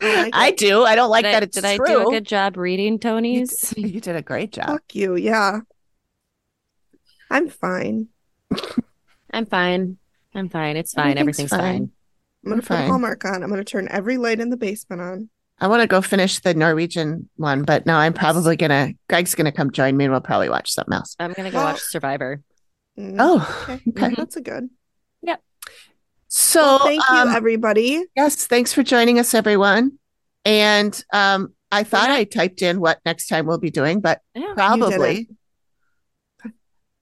I do. I don't like
Did,
that
I,
it's
did I do a good job reading
you,
Tony's?
d- you did a great job.
Fuck you. Yeah. I'm fine.
I'm fine. I'm fine. It's fine.
Everything's
Everything's
fine.
fine.
I'm gonna
We're
put
fine.
Hallmark on. I'm gonna turn every light in the basement on.
I want to go finish the Norwegian one, but now I'm probably gonna. Greg's gonna come join me, and we'll probably watch something else.
I'm gonna go watch Survivor.
Mm,
Oh,
okay.
okay.
That's a good. Yep.
So
Well, thank you,
um,
everybody.
yes, thanks for joining us, everyone. And um, I thought
not-
I typed in what next time we'll be doing, but
Yeah.
probably.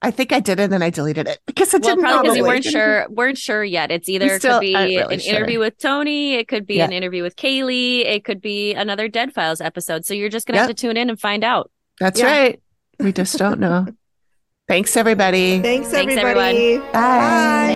I think I did, it and then I deleted it because it
Well,
didn't
probably because you weren't sure weren't sure yet. It's either it
still
could be
really
an
sure.
interview with Tony, it could be
Yeah.
an interview with Kaylee, it could be another Dead Files episode. So you're just gonna have to tune in and find out.
That's
Yeah.
right. We just don't know. Thanks, everybody.
Thanks,
Thanks,
everybody.
Bye.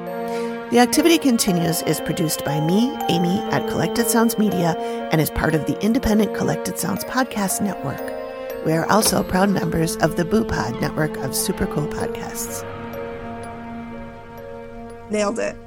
The Activity Continues is produced by me, Amy, at Collected Sounds Media and is part of the independent Collected Sounds Podcast Network. We are also proud members of the Boo Pod network of super cool podcasts.
Nailed it.